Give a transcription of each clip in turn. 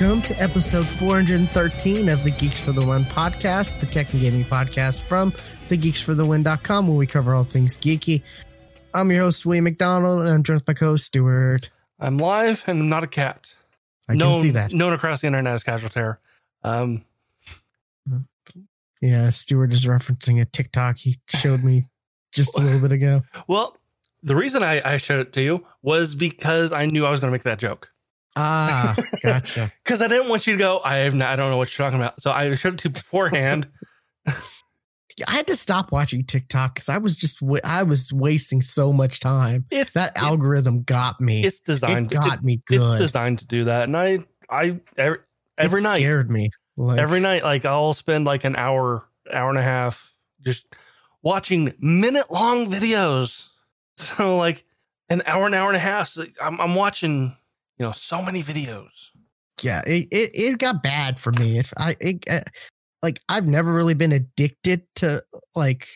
Welcome to episode 413 of the Geeks for the Win podcast, the tech and gaming podcast from thegeeksforthewin.com, where we cover all things geeky. I'm your host, William McDonald, and I'm joined with my co-host, Stuart. I'm live and I'm not a cat. I can see that. Known across the internet as Casual Terror. Um, Yeah, Stuart is referencing a TikTok he showed me just a little bit ago. well, the reason I, I showed it to you was because I knew I was going to make that joke. Ah, gotcha. Because I didn't want you to go, I have not, I don't know what you're talking about. So I showed it to you beforehand. I had to stop watching TikTok because I was just wa- I was wasting so much time. It's That algorithm got me. it's it designed. got it- me it's designed to do that, and I I every, every it night scared me. Like, every night like I'll spend like an hour hour and a half just watching minute long videos. So like an hour an hour and a half. So I'm I'm watching you know so many videos. yeah, it, it, it got bad for me. If I it, uh, like I've never really been addicted to like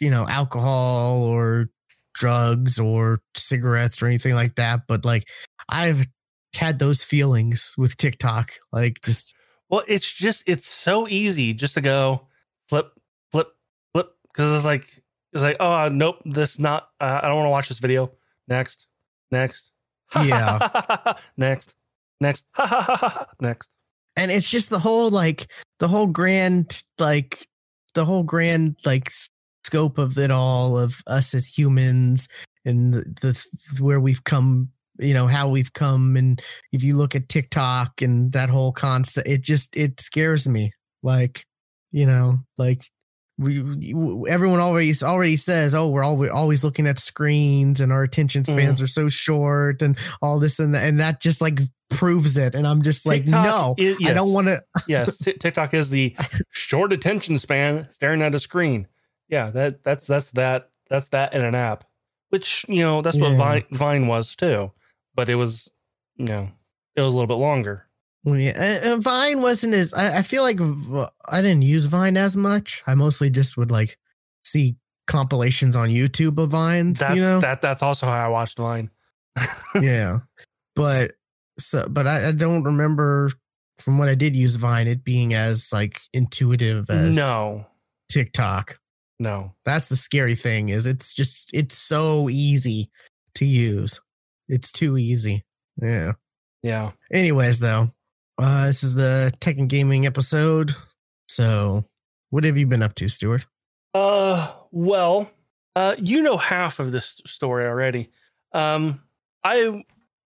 you know alcohol or drugs or cigarettes or anything like that, but like I've had those feelings with TikTok, like just Well, it's just it's so easy just to go flip flip flip because it's like it's like oh nope this not uh, I don't want to watch this video. Next, next, Yeah. next, next, next. and it's just the whole like the whole grand like the whole grand like scope of it all of us as humans and the, the where we've come you know how we've come and if you look at tiktok and that whole concept it just it scares me like you know like we, we- everyone already already says oh we're all we're always looking at screens and our attention hmm. spans are so short and all this and that and that just like proves it and i'm just like TikTok no is- i don't want to yes, Ti- TikTok is the short attention span staring at a screen. Yeah, that that's that's that that's that in an app, which you know that's what Vine Vine was too, but it was you know it was a little bit longer. Yeah, Vine wasn't as. I, I feel like I didn't use Vine as much. I mostly just would like see compilations on YouTube of vines. That's you know, that that's also how I watched Vine. yeah. But so, but I, I don't remember from what I did use Vine it being as like intuitive as No, TikTok. no. That's the scary thing. Is it's just it's so easy to use. It's too easy. Yeah. Yeah. Anyways, though, uh, this is the tech and gaming episode. So, what have you been up to, Stuart? Uh, well, uh, you know half of this story already. Um, I,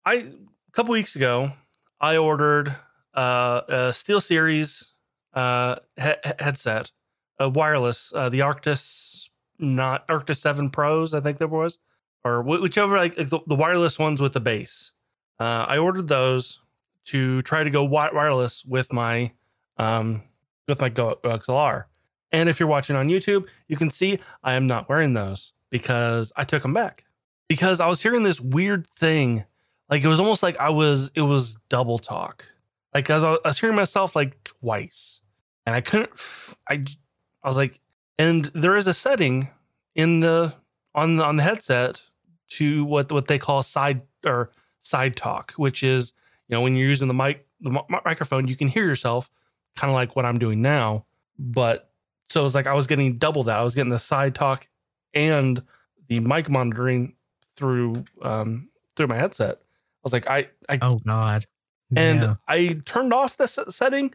I, a couple weeks ago, I ordered uh, a SteelSeries uh he- he- headset, a wireless, uh, the Arctis, not Arctis Seven Pros, I think there was, or whichever, like like the, the wireless ones with the base. Uh, I ordered those to try to go wireless with my, um, with my Go XLR. And if you're watching on YouTube, you can see I am not wearing those because I took them back. Because I was hearing this weird thing. Like it was almost like I was, it was double talk. Like I was, I was hearing myself like twice. And I couldn't, I I was like, and there is a setting in the, on the, on the headset to what, what they call side or side talk, which is, you know, when you're using the mic, the mi- microphone, you can hear yourself kind of like what I'm doing now. But so it was like I was getting double that. I was getting the side talk and the mic monitoring through um through my headset. I was like, I I Oh God! and Yeah. I turned off the setting,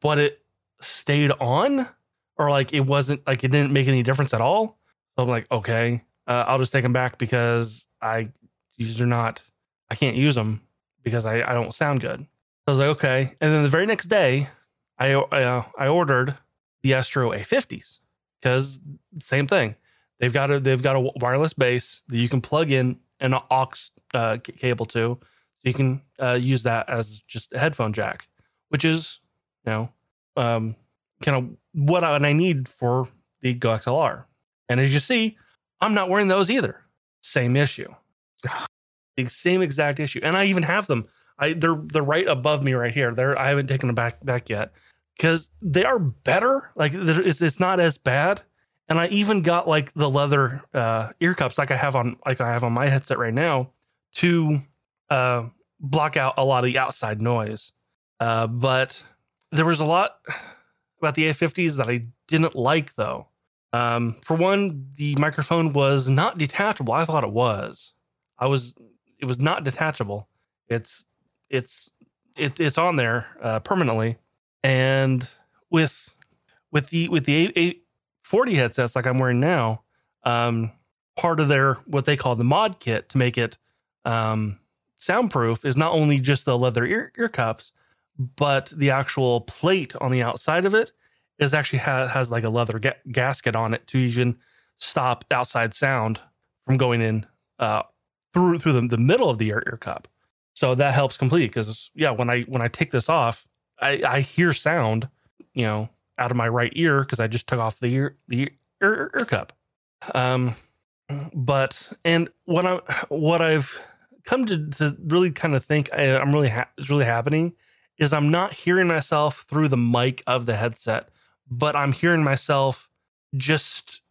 but it stayed on, or like it wasn't like it didn't make any difference at all. So I'm like, okay, uh, I'll just take them back because I these are not I can't use them because I I don't sound good. So I was like, okay, and then the very next day, I uh, I ordered the Astro A50s because same thing. They've got a they've got a wireless base that you can plug in an aux uh, cable to, So you can uh, use that as just a headphone jack, which is, you know, um, kind of what I, what I need for the Go XLR. And as you see, I'm not wearing those either. Same issue, the same exact issue, and I even have them. I they're they're right above me right here. They're I haven't taken them back back yet because they are better. Like it's it's not as bad. And I even got like the leather uh, ear cups, like I have on like I have on my headset right now, to uh, block out a lot of the outside noise. Uh, but there was a lot about the A50s that I didn't like, though. Um, for one, the microphone was not detachable. I thought it was. I was. It was not detachable. It's it's it, it's on there uh, permanently, and with with the with the A, 40 headsets like I'm wearing now, um, part of their what they call the mod kit to make it um, soundproof is not only just the leather ear, ear cups, but the actual plate on the outside of it is actually ha- has like a leather ga- gasket on it to even stop outside sound from going in uh, through through the, the middle of the ear, ear cup. So that helps completely because yeah, when I when I take this off, I, I hear sound, you know, out of my right ear because I just took off the ear the ear, ear cup. Um, but and what I what I've come to, to really kind of think I, am really ha- is really happening is I'm not hearing myself through the mic of the headset, but I'm hearing myself just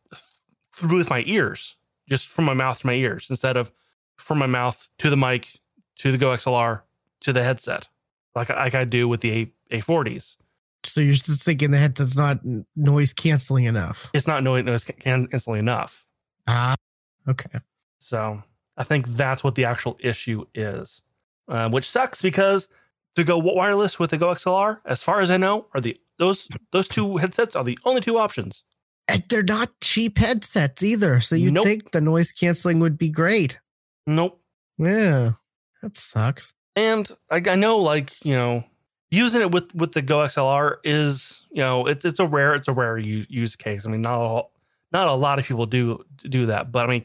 through with my ears, just from my mouth to my ears instead of from my mouth to the mic to the Go XLR to the headset, like like I do with the A A40s. So you're just thinking the headset's not noise canceling enough. It's not noise noise canceling enough. Ah, okay. So I think that's what the actual issue is, uh, which sucks because to go wireless with the Go XLR, as far as I know, are the those those two headsets are the only two options. And they're not cheap headsets either. So you'd Nope. think the noise canceling would be great. Nope. Yeah. That sucks. And I, I know, like you know, using it with with the Go XLR is you know it's it's a rare it's a rare use case. I mean, not a, not a lot of people do do that, but I mean,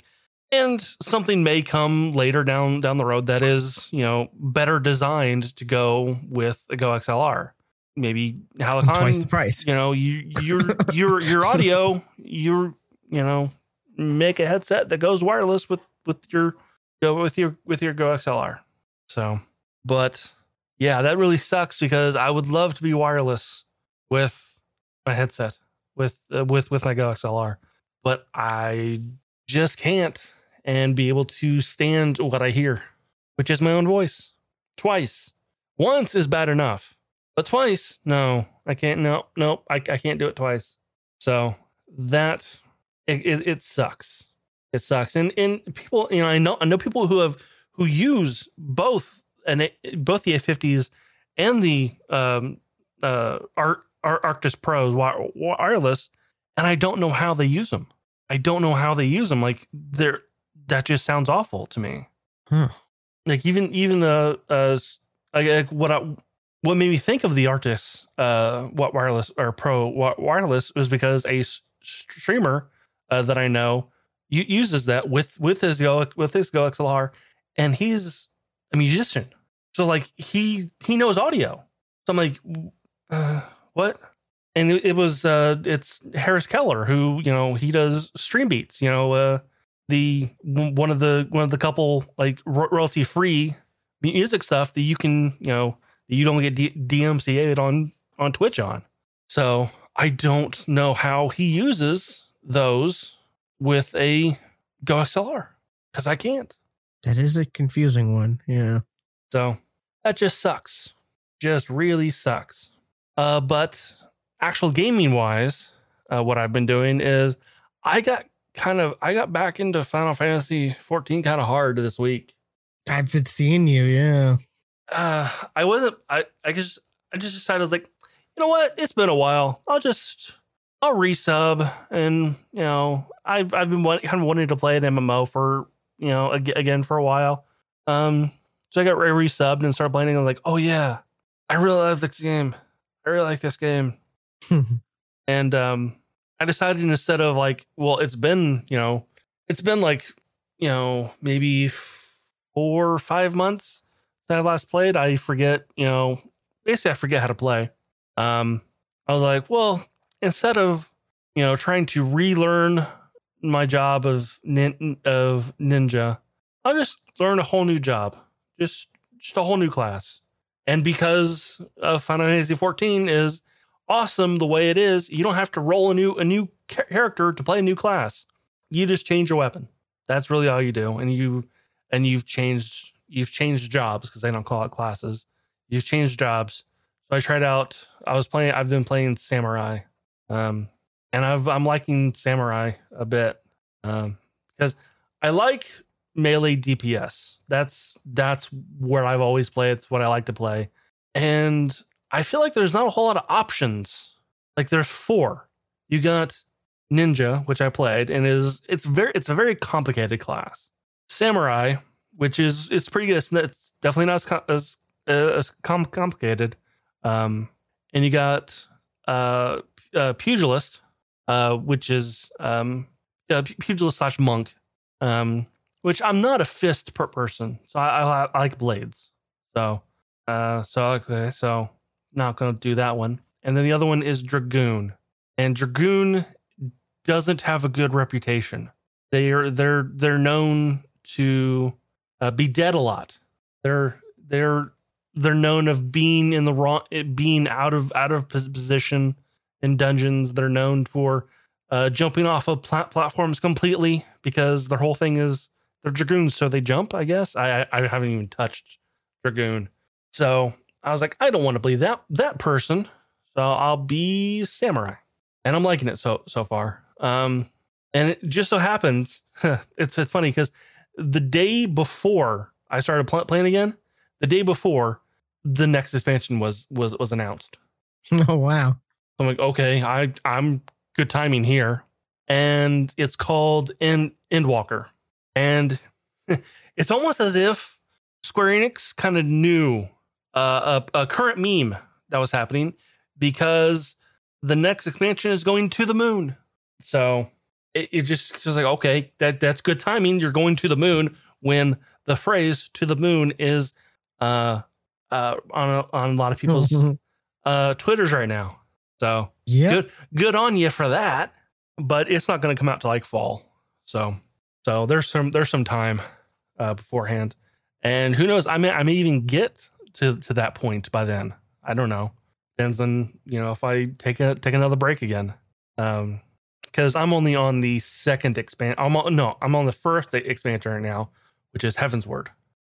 and something may come later down down the road that is you know better designed to go with a Go XLR. Maybe Twice the price. you know, you your your your audio, your you know, make a headset that goes wireless with with your go with your with your Go XLR. So, but yeah, that really sucks because I would love to be wireless with my headset with uh, with with my Go XLR, but I just can't and be able to stand what I hear, which is my own voice. Twice, once is bad enough, but twice, no, I can't. No, no, I, I can't do it twice. So that it, it, it sucks. It sucks, and and people, you know, I know I know people who have who use both and both the A50s and the um, uh, Ar- Ar- Arctis Pros wireless, and I don't know how they use them. I don't know how they use them. Like they're that just sounds awful to me. Huh. Like even even the uh, like, what I what made me think of the Arctis uh what wireless or Pro wi- wireless was because a streamer uh, that I know uses that with with his with his Go XLR, and he's a musician. So like he he knows audio. So I'm like, uh, what? And it, was uh it's Harris Heller who you know he does stream beats. You know uh the one of the one of the couple like royalty free music stuff that you can you know you don't get D- DMCA'd on on Twitch on. So I don't know how he uses those with a Go XLR because I can't. That is a confusing one. Yeah. So that just sucks. Just really sucks. Uh, but actual gaming wise, uh, what I've been doing is I got kind of I got back into Final Fantasy 14 kind of hard this week. I've been seeing you. Yeah. Uh, I wasn't. I I just I just decided I was like, you know what? It's been a while. I'll just I'll resub, and you know I've I've been want, kind of wanting to play an MMO for you know ag- again for a while. Um, so I got re- resubbed and started playing. And I was like, oh yeah, I really love this game. I really like this game. And um, I decided instead of like, well, it's been you know, it's been like you know maybe four or five months that I last played. I forget, you know, basically I forget how to play. Um, I was like, well, instead of you know trying to relearn my job of nin- of ninja, I'll just learn a whole new job, just just a whole new class. And because of Final Fantasy 14 is awesome the way it is, you don't have to roll a new a new character to play a new class. You just change your weapon. That's really all you do, and you and you've changed you've changed jobs because they don't call it classes. You've changed jobs So I tried out. I was playing. I've been playing Samurai, um, and I've, I'm liking Samurai a bit um, because I like melee DPS. That's that's where I've always played. It's what I like to play, and I feel like there's not a whole lot of options. Like there's four. You got Ninja, which I played, and is it's very it's a very complicated class. Samurai, which is it's pretty good. It's, it's definitely not as as, as com- complicated. Um, and you got uh, uh pugilist, uh, which is um, uh, pugilist slash monk, um, which I'm not a fist per person, so I, I, I like blades. So, uh, so okay, so not gonna do that one. And then the other one is dragoon, and dragoon doesn't have a good reputation. They are they're they're known to uh, be dead a lot. They're they're they're known of being in the wrong, being out of out of position in dungeons. They're known for uh, jumping off of plat- platforms completely because their whole thing is they're dragoons, so they jump. I guess I I haven't even touched dragoon, so I was like, I don't want to be that that person, so I'll be samurai, and I'm liking it so so far. Um, and it just so happens it's it's funny because the day before I started pl- playing again, the day before the next expansion was was was announced. Oh wow! I'm like, okay, I I'm good timing here, and it's called End Endwalker, and it's almost as if Square Enix kind of knew uh, a, a current meme that was happening because the next expansion is going to the moon. So it, it just just like okay, that that's good timing. You're going to the moon when the phrase "to the moon" is uh uh on a, on a lot of people's uh twitters right now. So yeah, good good on you for that. But it's not going to come out to like fall. So so there's some there's some time uh beforehand, and who knows? I may I may even get to to that point by then. I don't know. Depends on you know if I take a take another break again. Um, because I'm only on the second expand. I'm on, no, I'm on the first expansion right now, which is Heavensward.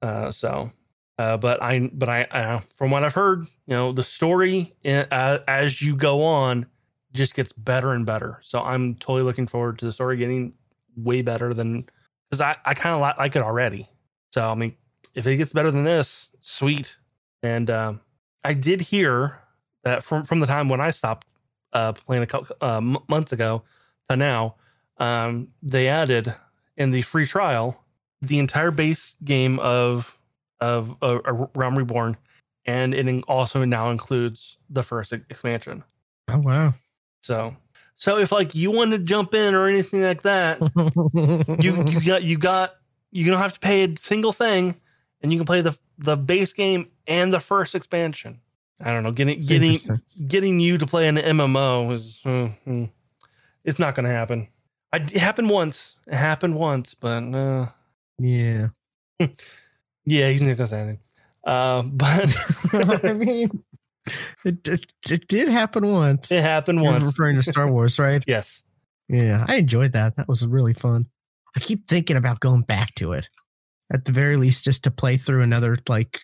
Uh, so, uh, but I, but I, uh, from what I've heard, you know, the story uh, as you go on just gets better and better. So I'm totally looking forward to the story getting way better than because I, I kind of li- like it already. So I mean, if it gets better than this, sweet. And um, I did hear that from from the time when I stopped uh, playing a couple uh, months ago to now, um, they added in the free trial the entire base game of of uh, Realm Reborn, and it also now includes the first expansion. Oh wow! So, so if like you want to jump in or anything like that, you you got you got you don't have to pay a single thing, and you can play the the base game and the first expansion. I don't know, getting getting getting you to play an MMO is. Uh, it's not going to happen. I, it happened once. It happened once, but uh, yeah, yeah, he's not to say anything. Uh, but I mean, it, it, it did happen once. It happened You're once. Referring to Star Wars, right? yes. Yeah, I enjoyed that. That was really fun. I keep thinking about going back to it. At the very least, just to play through another like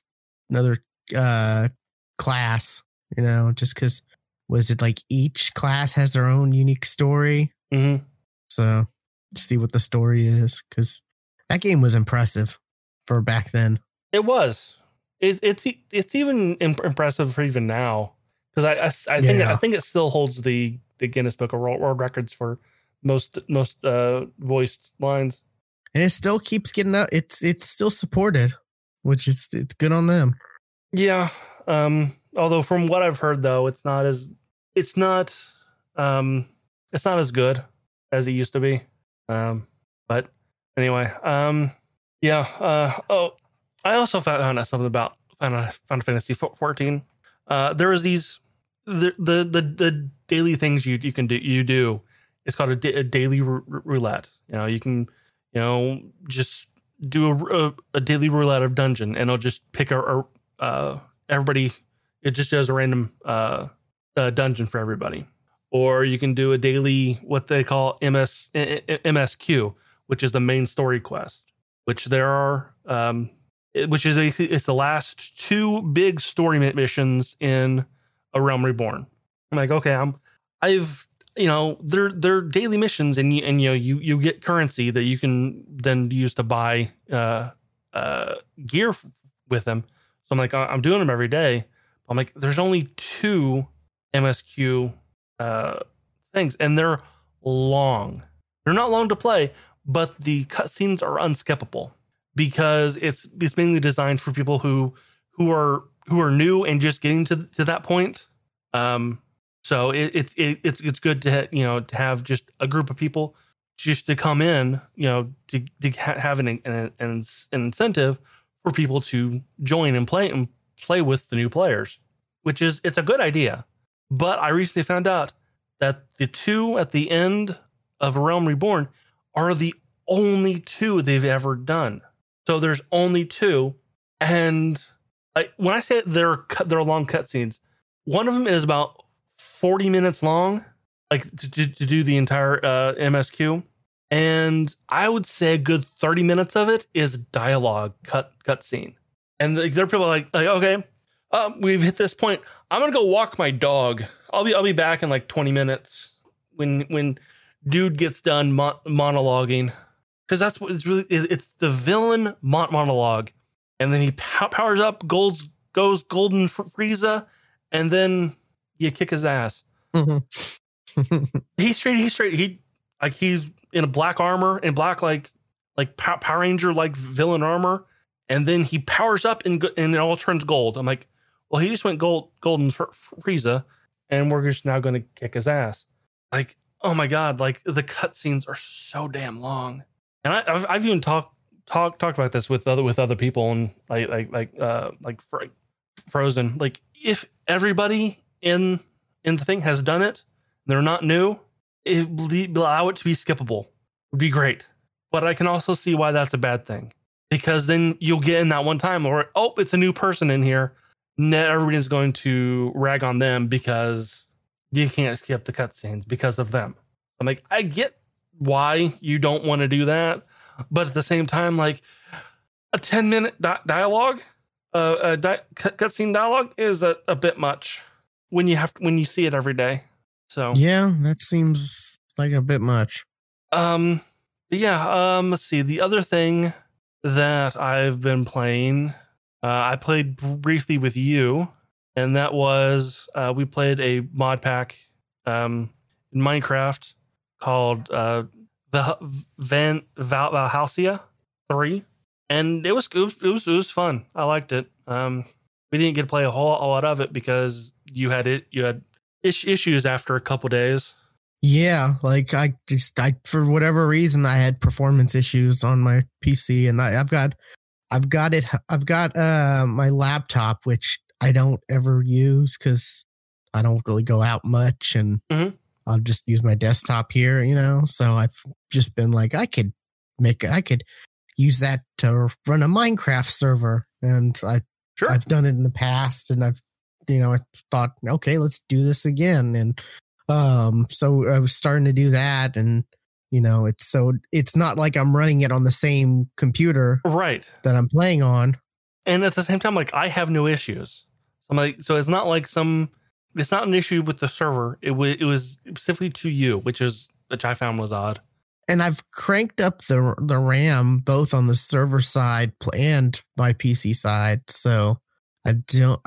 another uh class, you know, just because was it like each class has their own unique story? Mm-hmm. So see what the story is because that game was impressive for back then. It was. It's it's, it's even impressive for even now because I I, I think yeah. I think it still holds the the Guinness Book of World Records for most most uh, voiced lines. And it still keeps getting out. It's it's still supported, which is it's good on them. Yeah. Um. Although from what I've heard though, it's not as it's not um it's not as good as it used to be. Um but anyway, um yeah, uh oh I also found out something about Final, Fantasy 14. Uh there was these the, the the the daily things you you can do you do. It's called a, daily r- roulette. You know, you can you know just do a, a, a daily roulette of dungeon and it'll just pick a, a uh everybody it just does a random uh dungeon for everybody. Or you can do a daily, what they call MS MSQ, which is the main story quest, which there are, um, which is a, it's the last two big story missions in a Realm Reborn. I'm like, okay, I'm I've you know they're they're daily missions and you and you know you you get currency that you can then use to buy uh uh gear f- with them. So I'm like, I'm doing them every day. I'm like, there's only two MSQ uh things, and they're long. They're not long to play, but the cutscenes are unskippable because it's it's mainly designed for people who who are who are new and just getting to to that point. Um, so it, it, it it's it's good to you know to have just a group of people just to come in, you know, to, to ha- have an, an an an incentive for people to join and play and play with the new players, which is it's a good idea. But I recently found out that the two at the end of Realm Reborn are the only two they've ever done. So there's only two, and I, when I say they're cut, they're long cutscenes, one of them is about 40 minutes long, like to, to, to do the entire uh, MSQ, and I would say a good 30 minutes of it is dialogue cut cutscene. And like, there are people like, like okay, uh, we've hit this point. I'm gonna go walk my dog. I'll be I'll be back in like 20 minutes when when dude gets done mon- monologuing. Because that's what it's really it's the villain mon- monologue. And then he pow- powers up golds goes golden frieza and then you kick his ass. Mm-hmm. He's straight he's straight he like he's in a black armor and black like like Pow- power ranger like villain armor. And then he powers up and go- and it all turns gold. I'm like well he just went gold golden for frieza and we're just now going to kick his ass. Like oh my god like the cutscenes are so damn long. And I, I've, I've even talked talk talked about this with other with other people and like like like uh like Fro- frozen. Like if everybody in in the thing has done it they're not new it allow it to be skippable. Would be great. But i can also see why that's a bad thing. Because then you'll get in that one time where oh it's a new person in here. Everybody's going to rag on them because you can't skip the cutscenes because of them i'm like i get why you don't want to do that but at the same time like a 10 minute di- dialogue uh, a di- cutscene dialogue is a, a bit much when you have when you see it every day so yeah, that seems like a bit much. um yeah um let's see the other thing that i've been playing uh, i played briefly with you and that was uh, we played a mod pack um in minecraft called uh the van Val- Valhelsia 3 and it was, it was it was it was fun. I liked it. Um we didn't get to play a whole lot of it because you had it you had is- issues after a couple days. Yeah, like I just I for whatever reason I had performance issues on my PC and I, I've got I've got it I've got uh my laptop which I don't ever use because I don't really go out much and Mhm. I'll just use my desktop here, you know. So I've just been like I could make I could use that to run a Minecraft server and I sure I've done it in the past and I've you know I thought okay let's do this again and um so I was starting to do that and you know it's so it's not like I'm running it on the same computer right that I'm playing on and at the same time like i have no issues i'm like so it's not like some it's not an issue with the server. It was it was specifically to you which is which i found was odd. And I've cranked up the the RAM both on the server side and my PC side so I don't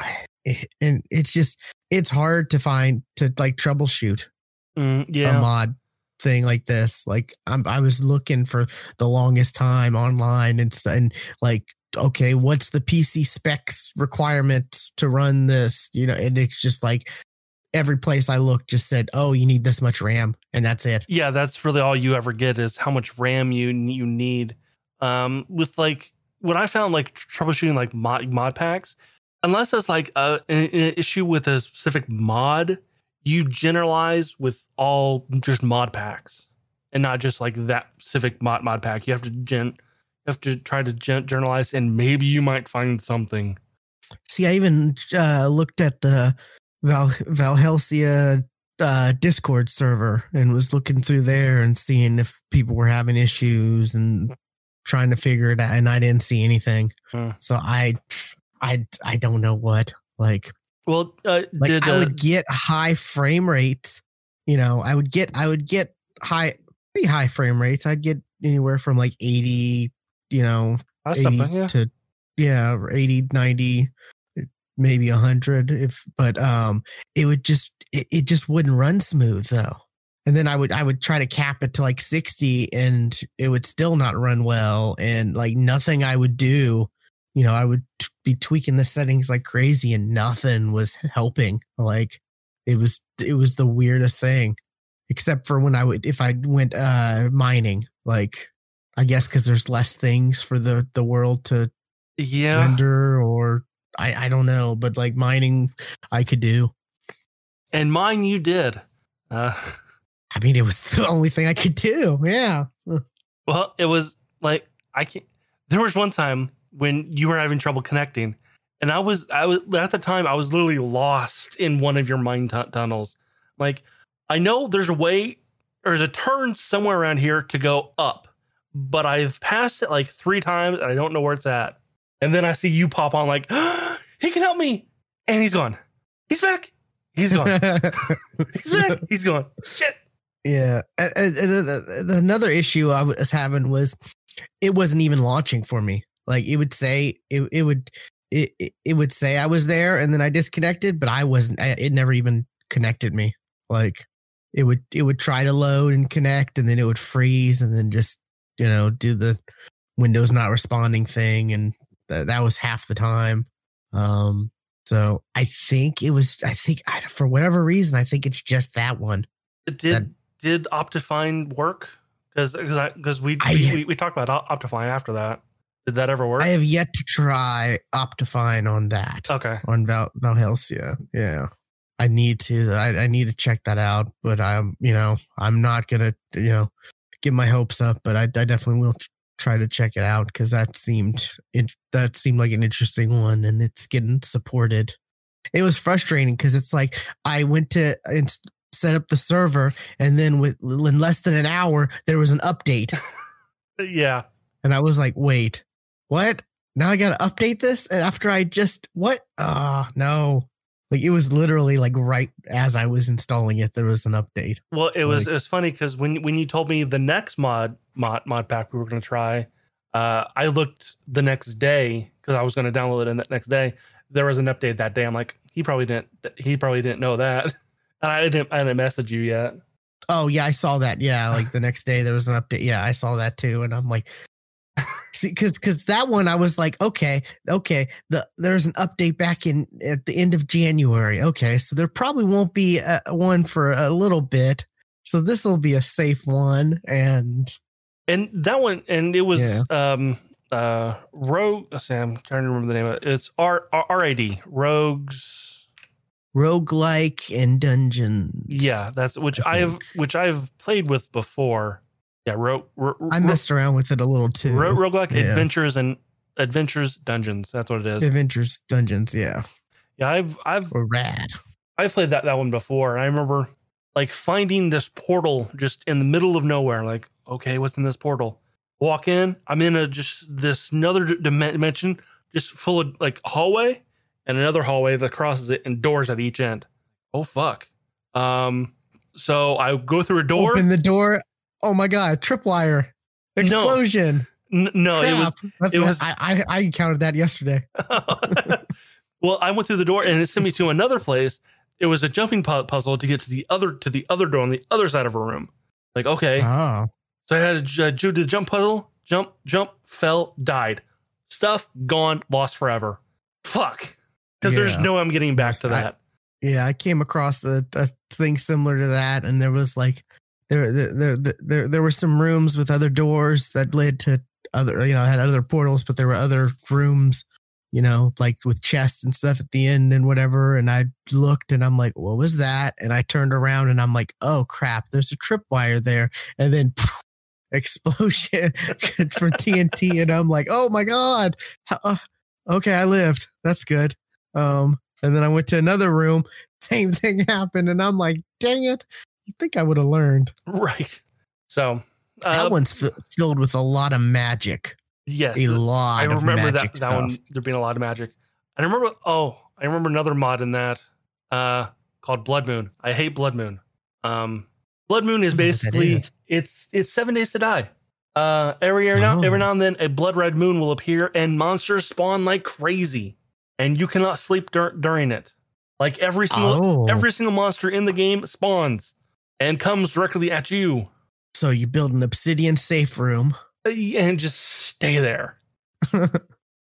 and it's just it's hard to find to like troubleshoot Mm, a mod thing like this. Like I'm, I was looking for the longest time online and and like okay, what's the PC specs requirements to run this? You know, and it's just like every place I looked just said, oh, you need this much RAM, and that's it. yeah that's really all you ever get is how much ram you you need um with like what i found like troubleshooting like mod, mod packs unless it's like a, an, an issue with a specific mod you generalize with all just mod packs and not just like that specific mod mod pack you have to gen have to try to gen- generalize and maybe you might find something See, I even uh, looked at the Val Valhelsia uh, Discord server and was looking through there and seeing if people were having issues and trying to figure it out, and I didn't see anything. Hmm. So I, I, I don't know what like. Well, uh, Like did I uh, would get high frame rates. You know, I would get I would get high pretty high frame rates. I'd get anywhere from like 80, you know, that's 80 yeah. to yeah, or 80, 90, maybe 100 if but um it would just it, it just wouldn't run smooth though. And then I would I would try to cap it to like 60 and it would still not run well and like nothing I would do, you know, I would t- be tweaking the settings like crazy and nothing was helping. Like it was it was the weirdest thing except for when I would if I went uh mining like I guess cuz there's less things for the the world to Yeah. render or I I don't know, but like mining I could do. And mine you did. Uh, I mean, it was the only thing I could do. Yeah. well, it was like I can't. There was one time when you were having trouble connecting, and I was I was at the time I was literally lost in one of your mine tu- tunnels. Like I know there's a way, there's a turn somewhere around here to go up, but I've passed it like three times and I don't know where it's at. And then I see you pop on like he can help me, and he's gone. He's back. He's gone. He's back. He's gone. Shit. yeah. And- and- and, Another issue I was having was it wasn't even launching for me. Like it would say it, it would it, it it would say I was there and then I disconnected, but I wasn't. I, it never even connected me. Like it would it would try to load and connect and then it would freeze and then just you know do the Windows not responding thing and th- that was half the time. Um, so I think it was. I think I, for whatever reason, I think it's just that one. Did That- did Optifine work? Because because because we, I- we we we talked about Op- Optifine after that. Did that ever work? I have yet to try Optifine on that okay. on Val Valhelsia. Yeah, I need to. I, I need to check that out. But I'm you know I'm not gonna you know get my hopes up. But I, I definitely will try to check it out because that seemed it that seemed like an interesting one and it's getting supported. It was frustrating because it's like I went to inst- set up the server and then with in less than an hour there was an update Yeah. and I was like, wait, what? Now I got to update this And after I just what? Ah, no. Like it was literally like right as I was installing it, there was an update. Well, it was Like- it was funny because when when you told me the next mod mod mod pack we were going to try, uh, I looked the next day because I was going to download it in that next day there was an update that day. I'm like, he probably didn't he probably didn't know that, and I didn't I didn't message you yet. Oh yeah, I saw that. Yeah, like the next day there was an update. Yeah, I saw that too, and I'm like, because because that one I was like, okay, okay, the there's an update back in at the end of January. Okay, so there probably won't be a, one for a little bit. So this will be a safe one, and And that one, and it was Yeah. um uh Rogue. see, I'm trying to remember the name of it. It's R R A D Rogues. roguelike and dungeons. Yeah, that's which I have which I've played with before. Yeah, ro, ro, I messed around with it a little too. ro, roguelike Yeah. adventures and adventures dungeons. That's what it is. Adventures Dungeons, yeah, Yeah, I've I've or rad. I've played that that one before. And I remember like finding this portal just in the middle of nowhere. Like, okay, what's in this portal? Walk in. I'm in a just this another dimension, just full of like hallway and another hallway that crosses it and doors at each end. Oh fuck. Um. So I go through a door. Open the door. Oh my god, tripwire explosion. N- no, it was it was- I, I I encountered that yesterday. well, I went through the door and it sent me to another place. It was a jumping puzzle to get to the other to the other door on the other side of a room. Like, okay, Oh, so I had to do the jump puzzle, jump, jump, fell, died. Stuff gone, lost forever. Fuck, because there's no way I'm getting back to I- that. yeah. I came across a, a thing similar to that, and there was like there there there there, were some rooms with other doors that led to other you know had other portals, but there were other rooms. You know, like with chests and stuff at the end and whatever. And I looked and I'm like, what was that? And I turned around and I'm like, oh crap, there's a tripwire there. And then explosion for TNT. And I'm like, oh my God. How- uh, okay, I lived. That's good. Um, and then I went to another room. Same thing happened. And I'm like, dang it. You think I would have learned. Right. So That uh, one's fi- filled with a lot of magic. yes, A lot I of remember that that one. There being a lot of magic. I remember. Oh, I remember another mod in that uh, called Blood Moon. I hate Blood Moon. Um, Blood Moon is I don't know what that basically is. it's it's seven days to die. Uh, every year now, every Oh. now and then, a blood red moon will appear, and monsters spawn like crazy, and you cannot sleep dur- during it. Like every single Oh, every single monster in the game spawns and comes directly at you, so you build an obsidian safe room. uh, and just stay there.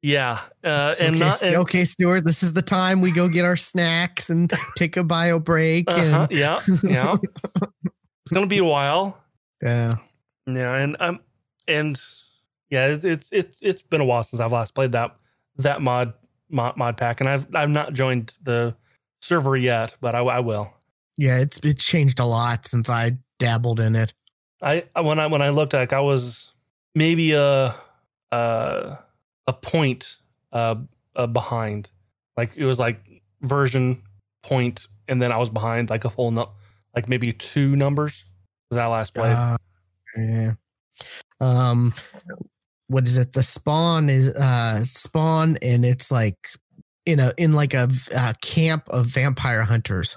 Yeah, uh, and okay, not and, okay, Stuart, this is the time we go get our snacks and take a bio break. uh-huh, And, yeah, yeah. it's gonna be a while. yeah. Yeah, and um, and yeah, it, it's it's it's been a while since I've last played that that mod mod, mod pack, and I've I've not joined the server yet, but I, I will. Yeah, it's it's changed a lot since I dabbled in it. I when I when I looked like I was maybe a a a point uh, uh behind, like it was like version point, and then I was behind like a full no, like maybe two numbers. Was that last played? Uh, yeah. Um, what is it? The spawn is uh spawn, and it's like in a in like a camp of vampire hunters.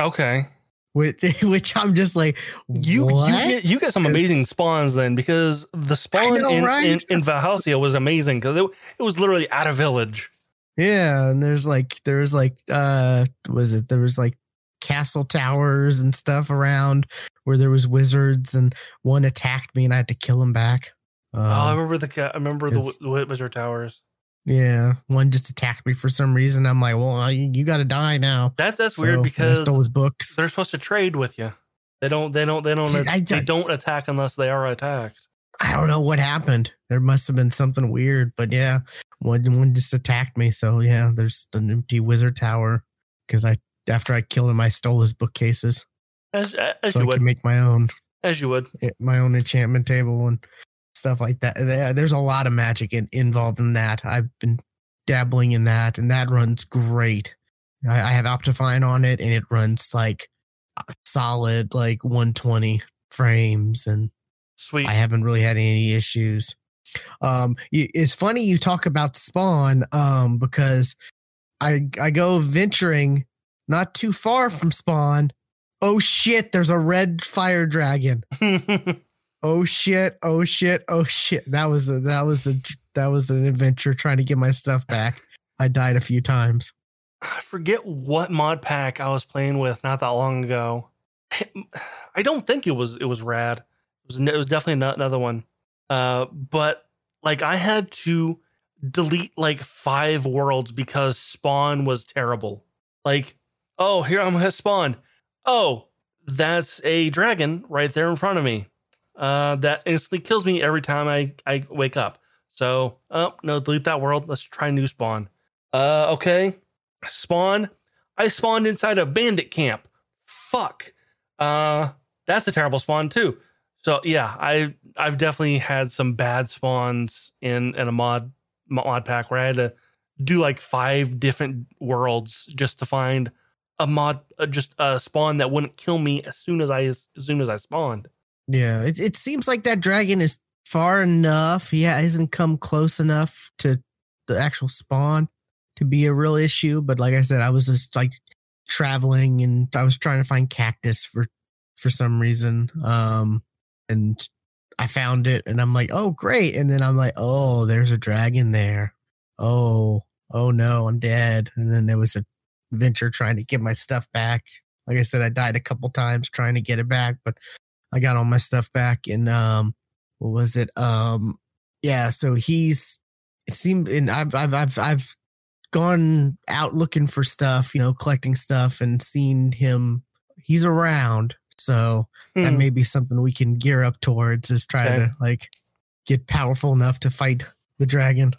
Okay, Which, which I'm just like you you get you get some amazing spawns then because the spawn know, in, in right? in Valhelsia was amazing because it it was literally at a village. Yeah, and there's like there's like uh was it there was like castle towers and stuff around where there was wizards and one attacked me and I had to kill him back. Um, oh, I remember the I remember the, the Wizard Towers. Yeah, one just attacked me for some reason. I'm like, well, I, you got to die now. That's that's So, weird I because stole his books. they're supposed to trade with you. They don't. They don't. They don't. Dude, I- they don't attack unless they are attacked. I don't know what happened. There must have been something weird, but yeah, one one just attacked me. So yeah, there's an empty wizard tower because I after I killed him, I stole his bookcases As as so you I would. make my own. As you would. Eh, my own enchantment table and stuff like that. There's a lot of magic in, involved in that. I've been dabbling in that, and that runs great. I, I have Optifine on it, and it runs like solid like 120 frames, and Sweet. I haven't really had any issues. Um, it's funny you talk about Spawn, um, because I I go venturing not too far from Spawn. Oh shit! There's a red fire dragon oh shit oh shit oh shit that was a that was a that was an adventure trying to get my stuff back i died a few times I forget what mod pack I was playing with not that long ago. I don't think it was it was rad. It was it was definitely not another one. Uh, but like I had to delete like five worlds because spawn was terrible. Like, oh, here I'm gonna spawn. Oh, that's a dragon right there in front of me. Uh, that instantly kills me every time I I wake up. So, oh no, delete that world. Let's try new spawn. Uh, okay spawn. I spawned inside a bandit camp. Fuck. Uh that's a terrible spawn too. So yeah, I I've definitely had some bad spawns in in a mod mod pack where I had to do like five different worlds just to find a mod uh, just a spawn that wouldn't kill me as soon as I as soon as I spawned. Yeah it, it seems like that dragon is far enough. He hasn't come close enough to the actual spawn to be a real issue but like i said i was just like traveling and i was trying to find cactus for for some reason um and i found it and i'm like oh great. And then i'm like oh there's a dragon there. Oh oh no i'm dead. And then there was a venture trying to get my stuff back. Like i said i died a couple times trying to get it back but i got all my stuff back and um what was it um yeah so he's it seemed and i've i've i've, I've gone out looking for stuff you know collecting stuff and seen him he's around so that Hmm. may be something we can gear up towards is trying Okay. to like get powerful enough to fight the dragon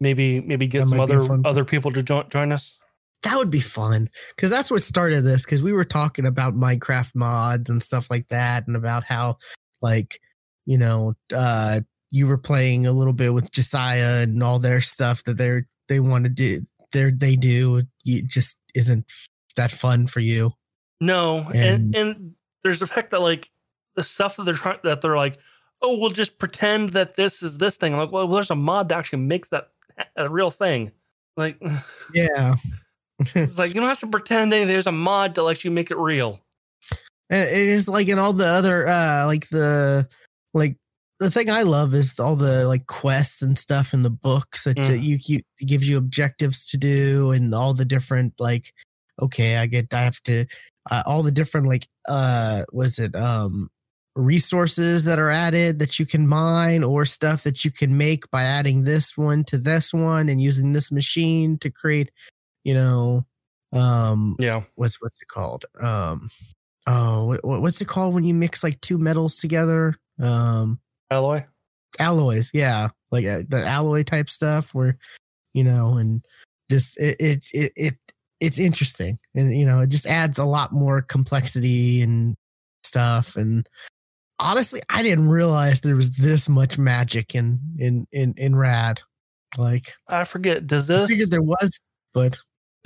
maybe maybe get That some might be a other other people to join join us. That would be fun because that's what started this because we were talking about minecraft mods and stuff like that and about how like you know uh you were playing a little bit with josiah and all their stuff that they're they want to do they they do it just isn't that fun for you No, and And- and there's the fact that like the stuff that they're trying that they're like, oh, we'll just pretend that this is this thing. I'm like, well, there's a mod that actually makes that a real thing. Like, yeah It's like you don't have to pretend anything. There's a mod to let you make it real. It is like in all the other uh like the like the thing I love is all the like quests and stuff in the books that, Mm. that you, you gives you objectives to do and all the different like okay I get I have to uh, all the different like uh was it um resources that are added that you can mine or stuff that you can make by adding this one to this one and using this machine to create you know um Yeah. what's what's it called? Um, oh, what, what- what's it called when you mix like two metals together? Um, Alloy. alloys. Yeah, like uh, the alloy type stuff, where you know, and just it it it, it it's interesting, and you know, it just adds a lot more complexity and stuff. And honestly, I didn't realize there was this much magic in in in in Rad. Like I forget. Does I this figured there was, but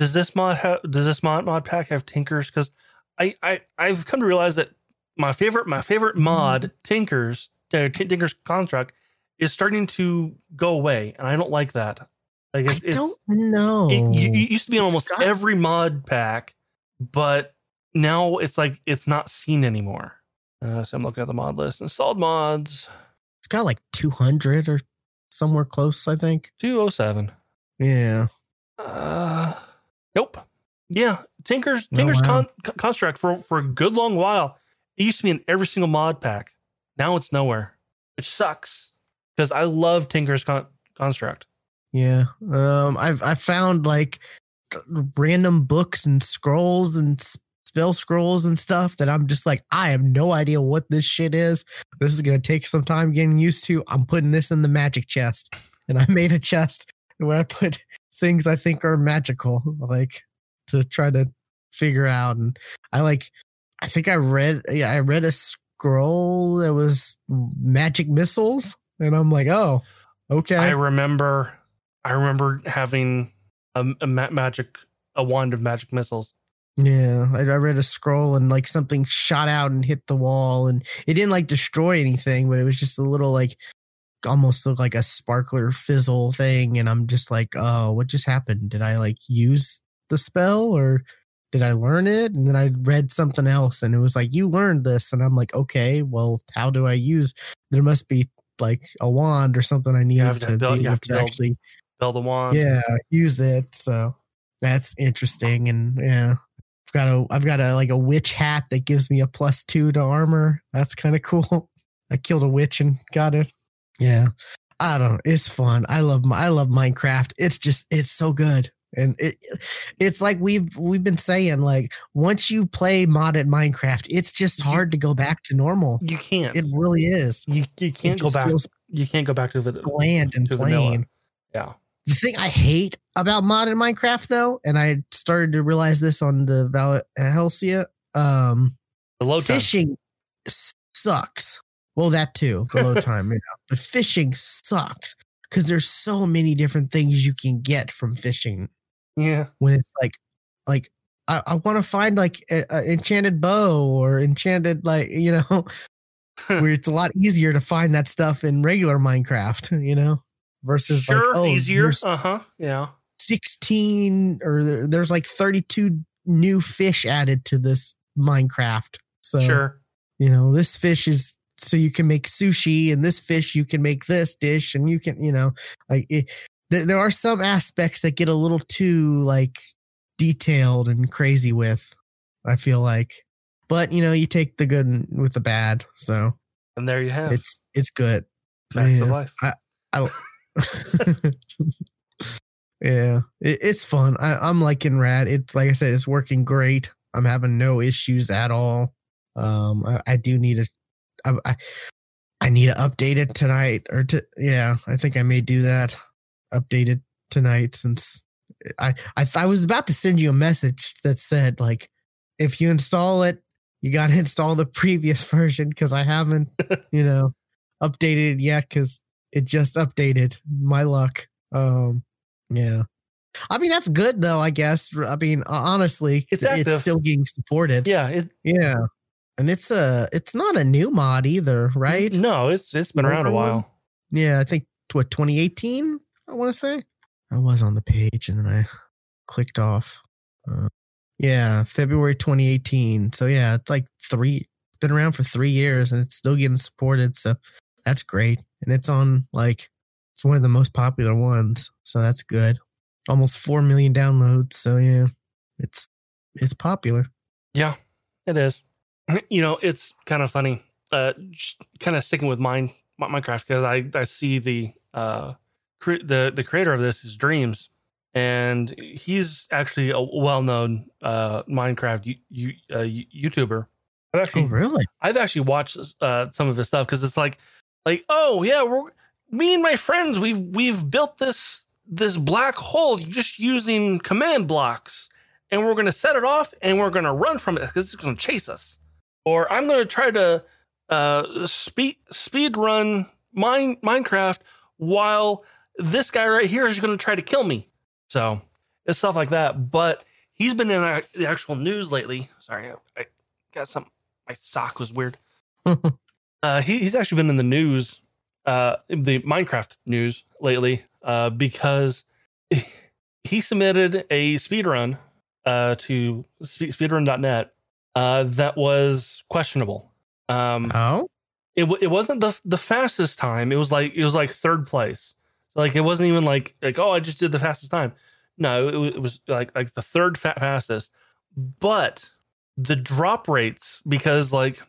does this mod have does this mod mod pack have tinkers? Because I, I I've come to realize that my favorite my favorite mod tinkers uh, tinkers construct is starting to go away, and I don't like that. Like I it's, it's don't know. it, it used to be in almost got- every mod pack, but now it's like it's not seen anymore. Uh, so I'm looking at the mod list. Installed mods it's got like 200 or somewhere close, I think. 207. Yeah. Uh, nope. Yeah, Tinker's Oh, Tinker's wow. con- con- construct for for a good long while. It used to be in every single mod pack. Now it's nowhere, which sucks because I love Tinker's con- construct. Yeah. Um I've I found like random books and scrolls and spell scrolls and stuff that I'm just like I have no idea what this shit is. This is going to take some time getting used to. I'm putting this in the magic chest. And I made a chest where I put things I think are magical like to try to figure out and I like I think I read yeah, I read a scroll that was magic missiles and I'm like, "Oh, okay." I remember, I remember having a, a ma- magic a wand of magic missiles. Yeah, I, I read a scroll and like something shot out and hit the wall, and it didn't like destroy anything, but it was just a little like almost look like a sparkler fizzle thing. And I'm just like, oh, what just happened? Did I like use the spell or did I learn it? And then I read something else and it was like, you learned this. And I'm like, okay, well, how do I use? There must be like a wand or something I need have to to, build- be you able have to to actually Build the wand. yeah use it so that's interesting and yeah i've got a i've got a like a witch hat that gives me a plus two to armor that's kind of cool i killed a witch and got it yeah i don't know it's fun i love my i love minecraft it's just it's so good and it it's like we've we've been saying like once you play modded minecraft it's just hard to go back to normal You can't. it really is you you can't go back. You can't go back to the land and plain Yeah. the thing I hate about modded Minecraft though, and I started to realize this on the Val Helsia, um, The load fishing sucks. Well, that too, the low time, you know, but fishing sucks because there's so many different things you can get from fishing. Yeah. When it's like, like I, I want to find like an enchanted bow or enchanted like you know, where it's a lot easier to find that stuff in regular Minecraft, you know, versus Sure. like oh, easier. Uh huh. Yeah. 16 or there- there's like 32 new fish added to this Minecraft. So, Sure. you know, this fish is so you can make sushi and this fish you can make this dish and you can, you know, like it, there, there are some aspects that get a little too like detailed and crazy with, I feel like. But, you know, you take the good with the bad. So, And there you have it's it's good. facts of yeah. life. I, yeah, it, it's fun. I, I'm liking Rad. It's like I said, it's working great. I'm having no issues at all. Um, I, I do need to, I, I, I need to update it tonight or to, yeah, I think I may do that. Update it tonight since I, I, I was about to send you a message that said like, if you install it, you got to install the previous version because I haven't, you know, updated it yet because it just updated. My luck. Um, yeah. I mean that's good though. I guess. I mean honestly, It's it's, still getting supported. Yeah. It, Yeah. And it's a it's not a new mod either, right? No, it's it's been around a while. Yeah, I think what 2018. I want to say I was on the page and then I clicked off. Uh, yeah, February 2018. So yeah, it's like three been around for three years and it's still getting supported. So that's great. And it's on like it's one of the most popular ones. So that's good. Almost four million downloads. So yeah, it's it's popular. Yeah, it is. You know, it's kind of funny. Uh, kind of sticking with mine Minecraft because I I see the uh cre- the the creator of this is Dreams, and he's actually a well known uh Minecraft you, you, uh, YouTuber. I've actually, oh, really? I've actually watched uh, some of his stuff because it's like, like, oh yeah, we're me and my friends we've we've built this this black hole just using command blocks and we're going to set it off and we're going to run from it because it's going to chase us. Or I'm going to try to uh, speed speed run mine Minecraft while this guy right here is going to try to kill me. So it's stuff like that. But he's been in the actual news lately. Sorry, I, I got some. My sock was weird. uh, he, he's actually been in the news, uh, the Minecraft news lately, uh, because he submitted a speed run uh, to speedrun.net uh, that was questionable. Um, oh, it it wasn't the the fastest time. It was like it was like third place. Like it wasn't even like like oh I just did the fastest time. No, it, it was like like the third fa- fastest. But the drop rates because like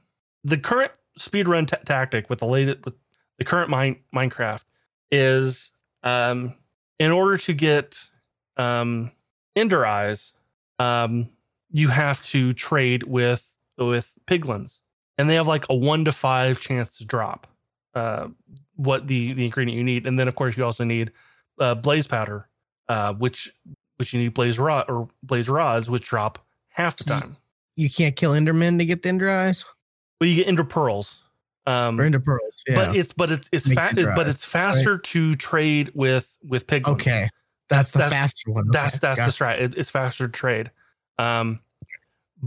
the current speedrun t- tactic with the latest with the current mine Minecraft is um in order to get um ender eyes um, you have to trade with with piglins, and they have like a one to five chance to drop uh, what the the ingredient you need, and then of course you also need uh, blaze powder, uh, which which you need blaze rod or blaze rods, which drop half the time. You can't kill Endermen to get the Ender eyes. Well, you get Ender pearls. Um, or Ender pearls, yeah. But it's but it's it's fa- but it's faster right? to trade with with piglins. Okay, that's the that's, faster one. Okay, that's that's just right. It, it's faster to trade. Um,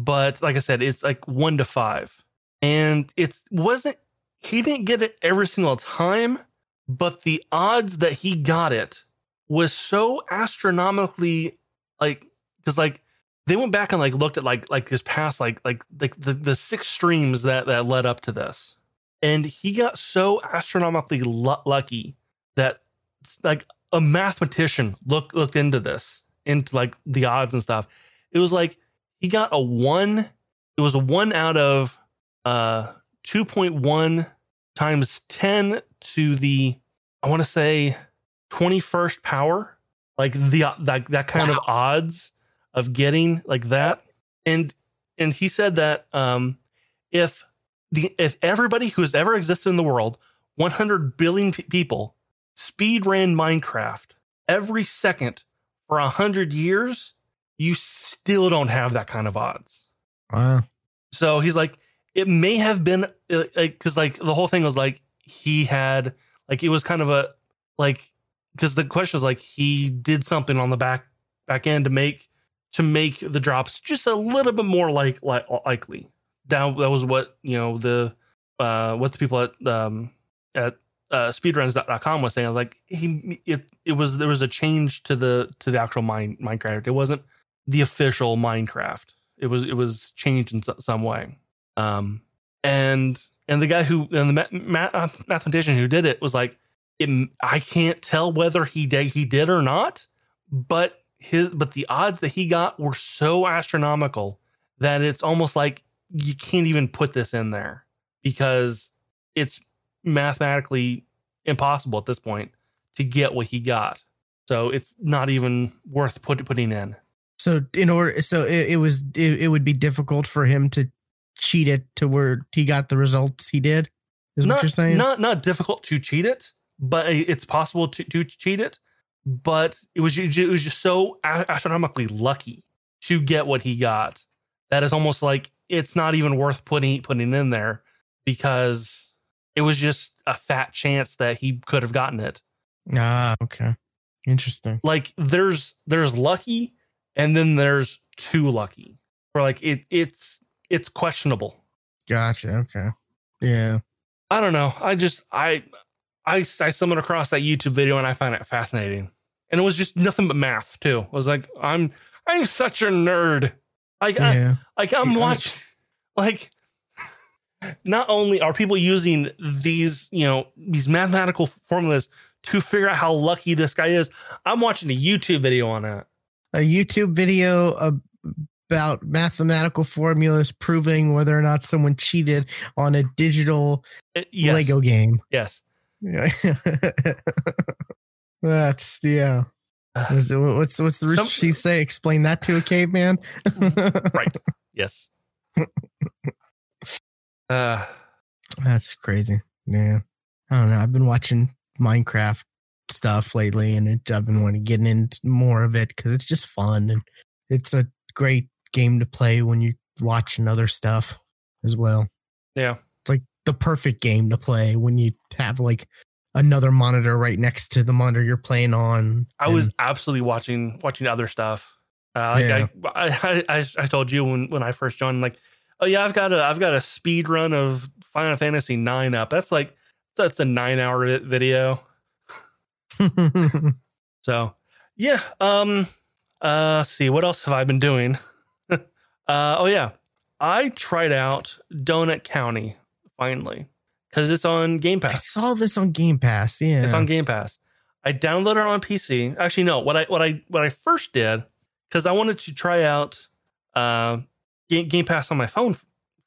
but like I said, it's like one to five, and it wasn't. He didn't get it every single time, but the odds that he got it was so astronomically like because like they went back and like looked at like like this past like like like the, the six streams that that led up to this and he got so astronomically l- lucky that like a mathematician looked looked into this, into like the odds and stuff. It was like he got a one. It was a one out of uh 2.1 times 10 to the I want to say 21st power. Like the like that kind wow. of odds of getting like that. And and he said that um if the if everybody who has ever existed in the world, 100 billion p- people speed ran Minecraft every second for a hundred years, you still don't have that kind of odds. Wow. So he's like, it may have been uh, like because like the whole thing was like he had like it was kind of a like because the question was like he did something on the back back end to make to make the drops just a little bit more like, like likely. That that was what you know the uh what the people at um at uh, speedruns.com was saying, I was like, he it it was there was a change to the to the actual mine Minecraft. It wasn't the official Minecraft. It was it was changed in some way. Um, and and the guy who and the math, mathematician who did it was like, it, I can't tell whether he did he did or not, but his but the odds that he got were so astronomical that it's almost like you can't even put this in there because it's mathematically impossible at this point to get what he got. So it's not even worth put, putting in. So in order, so it, it was it, it, would be difficult for him to cheat it to where he got the results he did. Is not, what you're saying? Not not difficult to cheat it, but it's possible to, to cheat it. But it was it was just so astronomically lucky to get what he got that is almost like it's not even worth putting putting in there because it was just a fat chance that he could have gotten it. Ah, okay. Interesting. Like there's there's lucky and then there's too lucky. Or like it it's it's questionable. Gotcha. Okay. Yeah. I don't know. I just I I I stumbled across that YouTube video and I found it fascinating. And it was just nothing but math too. I was like, I'm I'm such a nerd. Like, I, like i'm Yeah. watching, like, not only are people using these, you know, these mathematical formulas to figure out how lucky this guy is, I'm watching a YouTube video on it. A YouTube video about mathematical formulas proving whether or not someone cheated on a digital Uh, Yes. Lego game. Yes. Yeah. That's yeah. What's what's, what's the Rooster Teeth say? Explain that to a caveman. Right. Yes. Uh, That's crazy. Yeah. I don't know. I've been watching Minecraft stuff lately, and it, I've been wanting to get into more of it because it's just fun and it's a great game to play when you're watching other stuff as well. Yeah. It's like the perfect game to play when you have like another monitor right next to the monitor you're playing on. I was absolutely watching watching other stuff. Uh, like Yeah. I, I, I, I told you when, when I first joined, like, oh yeah, I've got a I've got a speed run of Final Fantasy nine up. That's like that's a nine hour video. So yeah. Um. Uh. See what else have I been doing? uh. Oh yeah. I tried out Donut County finally because it's on Game Pass. I saw this on Game Pass. Yeah. It's on Game Pass. I downloaded it on PC. Actually, no. What I what I what I first did because I wanted to try out uh, Game, Game Pass on my phone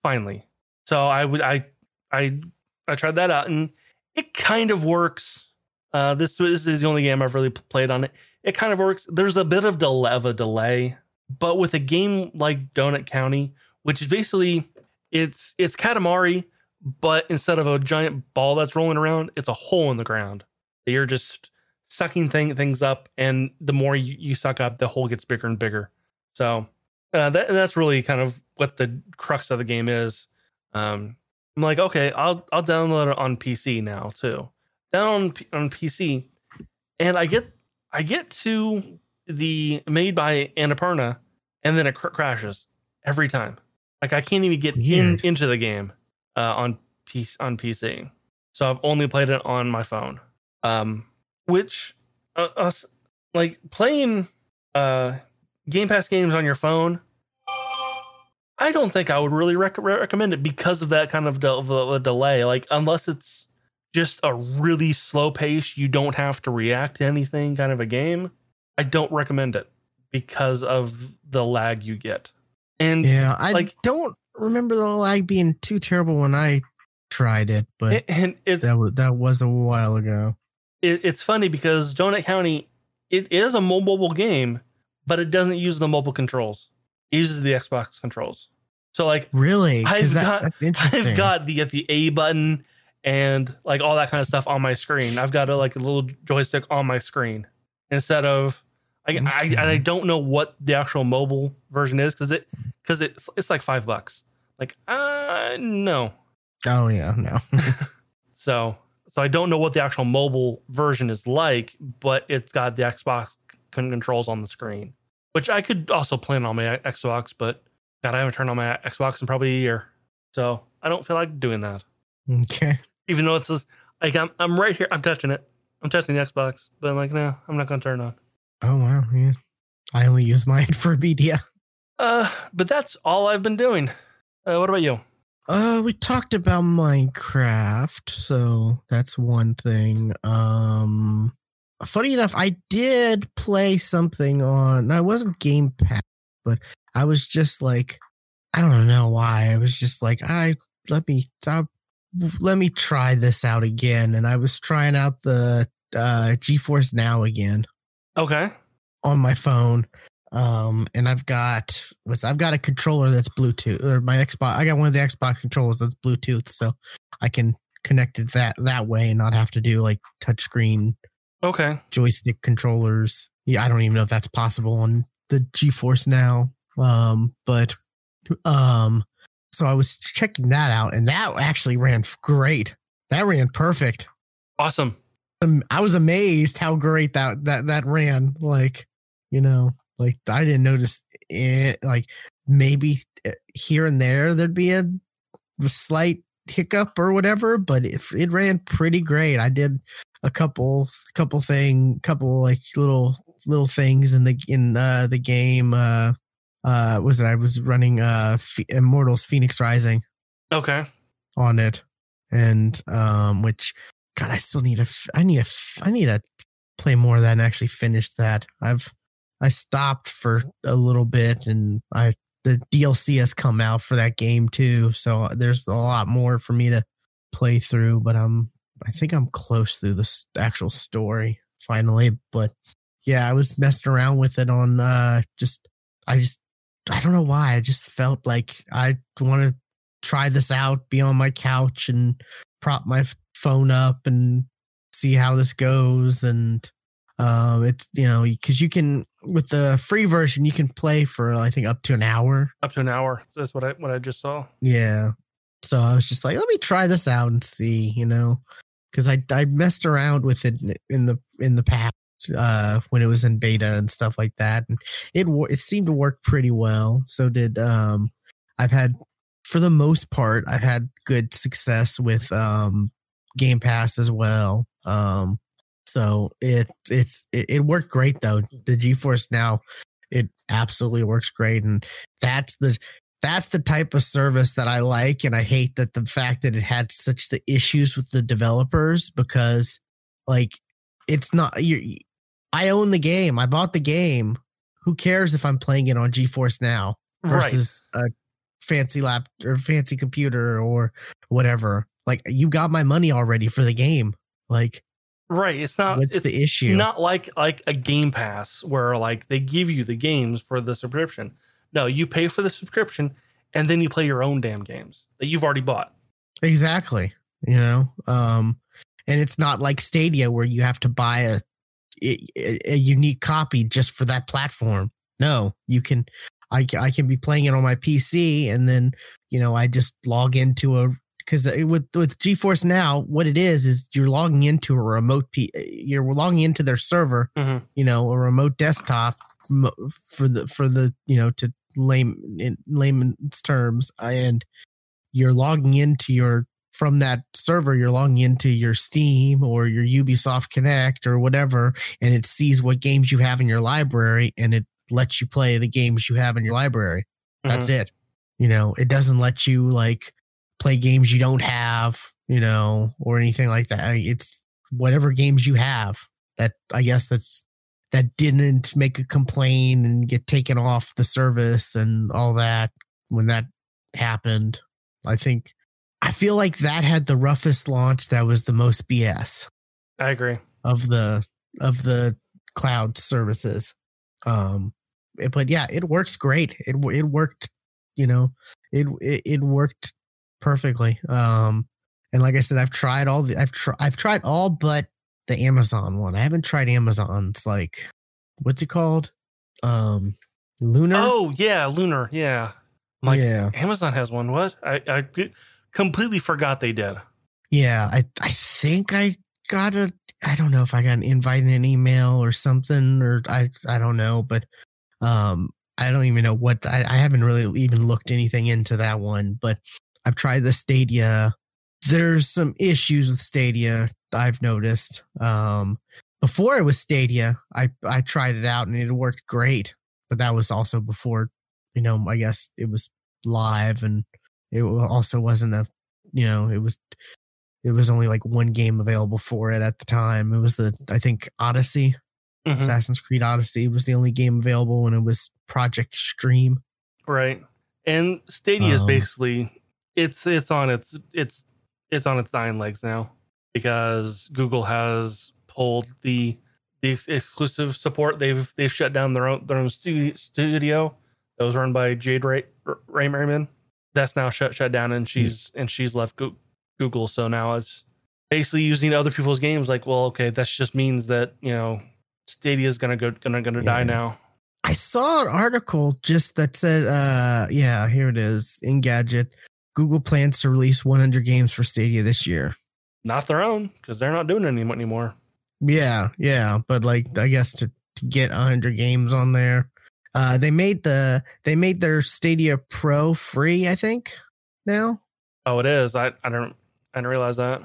finally. So I would I I I tried that out and it kind of works. Uh, this, this is the only game I've really played on it. It kind of works. There's a bit of of a delay, but with a game like Donut County, which is basically it's it's Katamari, but instead of a giant ball that's rolling around, it's a hole in the ground. You're just sucking thing, things up, and the more you, you suck up, the hole gets bigger and bigger. So uh, that that's really kind of what the crux of the game is. Um, I'm like, okay, I'll I'll download it on PC now too. Down on, on PC, and I get I get to the made by Annapurna, and then it cr- crashes every time. Like I can't even get in into the game uh, on PC on PC. So I've only played it on my phone. Um, which uh, us like playing uh Game Pass games on your phone. I don't think I would really rec- recommend it because of that kind of, de- of a delay. Like unless it's just a really slow pace, you don't have to react to anything kind of a game. I don't recommend it because of the lag you get. And Yeah, I like- don't remember the lag being too terrible when I tried it, but and it's that was that was a while ago. it, it's funny because Donut County it is a mobile game, but it doesn't use the mobile controls. It uses the Xbox controls. So like really, I've that- got- I've got the the A button and like all that kind of stuff on my screen. I've got a like a little joystick on my screen instead of I, I and I don't know what the actual mobile version is because it because it's it's like five bucks. Like uh no. Oh yeah, no. So so I don't know what the actual mobile version is like, but it's got the Xbox con- controls on the screen, which I could also play on my Xbox, but God, I haven't turned on my Xbox in probably a year, so I don't feel like doing that. okay. Even though it's just, like I'm I'm right here, I'm touching it, I'm touching the Xbox, but I'm like no, I'm not gonna turn it on. Oh wow, yeah. I only use mine for media. Uh, but that's all I've been doing. Uh, what about you? Uh, we talked about Minecraft, so that's one thing. Um, funny enough, I did play something on. I wasn't Game Pass, but I was just like, I don't know why. I was just like, I let me i let me try this out again, and I was trying out the uh GeForce Now again Okay, on my phone. Um, and I've got what's I've got a controller that's Bluetooth or my Xbox. I got one of the Xbox controllers that's Bluetooth, so I can connect it that that way and not have to do like touchscreen okay, joystick controllers. Yeah, I don't even know if that's possible on the GeForce now. Um, but um, so I was checking that out, and that actually ran great. That ran perfect. awesome. Um, I was amazed how great that that that ran. Like, you know, like I didn't notice it. Like maybe uh, here and there there'd be a slight hiccup or whatever, but if it ran pretty great. I did a couple couple thing couple like little little things in the in uh the game uh uh was it I was running uh F- Immortals Fenyx Rising. Okay. on it. And um which god I still need a f- I need a f- I need to play more of that and actually finish that. I've I stopped for a little bit and I the DLC has come out for that game too. So there's a lot more for me to play through but I'm I think I'm close through the actual story finally. But yeah I was messing around with it on uh just I just I don't know why I just felt like I want to try this out be on my couch and prop my phone up and see how this goes and um it's you know because you can with the free version you can play for i think up to an hour Up to an hour. That's what I what I just saw. yeah so i was just like let me try this out and see you know because i i messed around with it in- in the in the past uh when it was in beta and stuff like that and it it seemed to work pretty well so did um i've had for the most part i've had good success with um game pass as well um so it it's it, it worked great though the geforce now it absolutely works great and that's the that's the type of service that I like, and I hate that the fact that it had such the issues with the developers because, like, it's not you. I own the game. I bought the game. Who cares if I'm playing it on GeForce now versus a fancy lap or fancy computer or whatever? Like, you got my money already for the game. Like, Right. Right. It's not what's it's the issue? not like like a game pass where like they give you the games for the subscription. No, you pay for the subscription and then you play your own damn games that you've already bought. Exactly. You know, um, and it's not like Stadia where you have to buy a, a, unique copy just for that platform. No, you can, I, I can be playing it on my PC and then, you know, I just log into a, because with with GeForce now, what it is is you're logging into a remote, P, you're logging into their server, Mhm. you know, a remote desktop for the for the you know to lame in layman's terms, and you're logging into your from that server, you're logging into your Steam or your Ubisoft Connect or whatever, and it sees what games you have in your library and it lets you play the games you have in your library. That's mm-hmm. it. You know, it doesn't let you like play games you don't have, you know, or anything like that. I mean, It's whatever games you have that I guess that's that didn't make a complaint and get taken off the service and all that when that happened. I think I feel like that had the roughest launch that was the most BS I agree. of the of the cloud services. Um it- but yeah, it works great. It it worked, you know, it it, it worked perfectly. Um and like I said I've tried all the I've tried I've tried all but the Amazon one. I haven't tried Amazon's like what's it called? Um Luna? Oh yeah, Luna. Yeah. I'm like yeah. Amazon has one. What? I, I completely forgot they did. Yeah, I I think I got a I don't know if I got an invite in an email or something or I I don't know, but um I don't even know what I, I haven't really even looked anything into that one, but I've tried the Stadia. There's some issues with Stadia I've noticed. Um before it was Stadia, I I tried it out and it worked great, but that was also before, you know, I guess it was live and it also wasn't a you know, it was it was only like one game available for it at the time. It was the I think Odyssey, Mhm. Assassin's Creed Odyssey was the only game available when it was Project Stream. Right. And Stadia is Um, basically it's it's on its it's it's on its nine legs now because Google has pulled the the ex- exclusive support. They've they've shut down their own their own stu- studio that was run by Jade Ray, Raymond. That's now shut shut down, and she's and she's left Google. So now it's basically using other people's games. Like, well, okay, that just means that you know Stadia is gonna go gonna gonna die now. I saw an article just that said, uh, yeah, here it is Engadget. Google plans to release 100 games for Stadia this year. Not their own because they're not doing it any- anymore. Yeah, yeah, but like I guess to, to get 100 games on there, uh, they made the they made their Stadia Pro free. I think now. Oh, it is. I I don't I didn't realize that.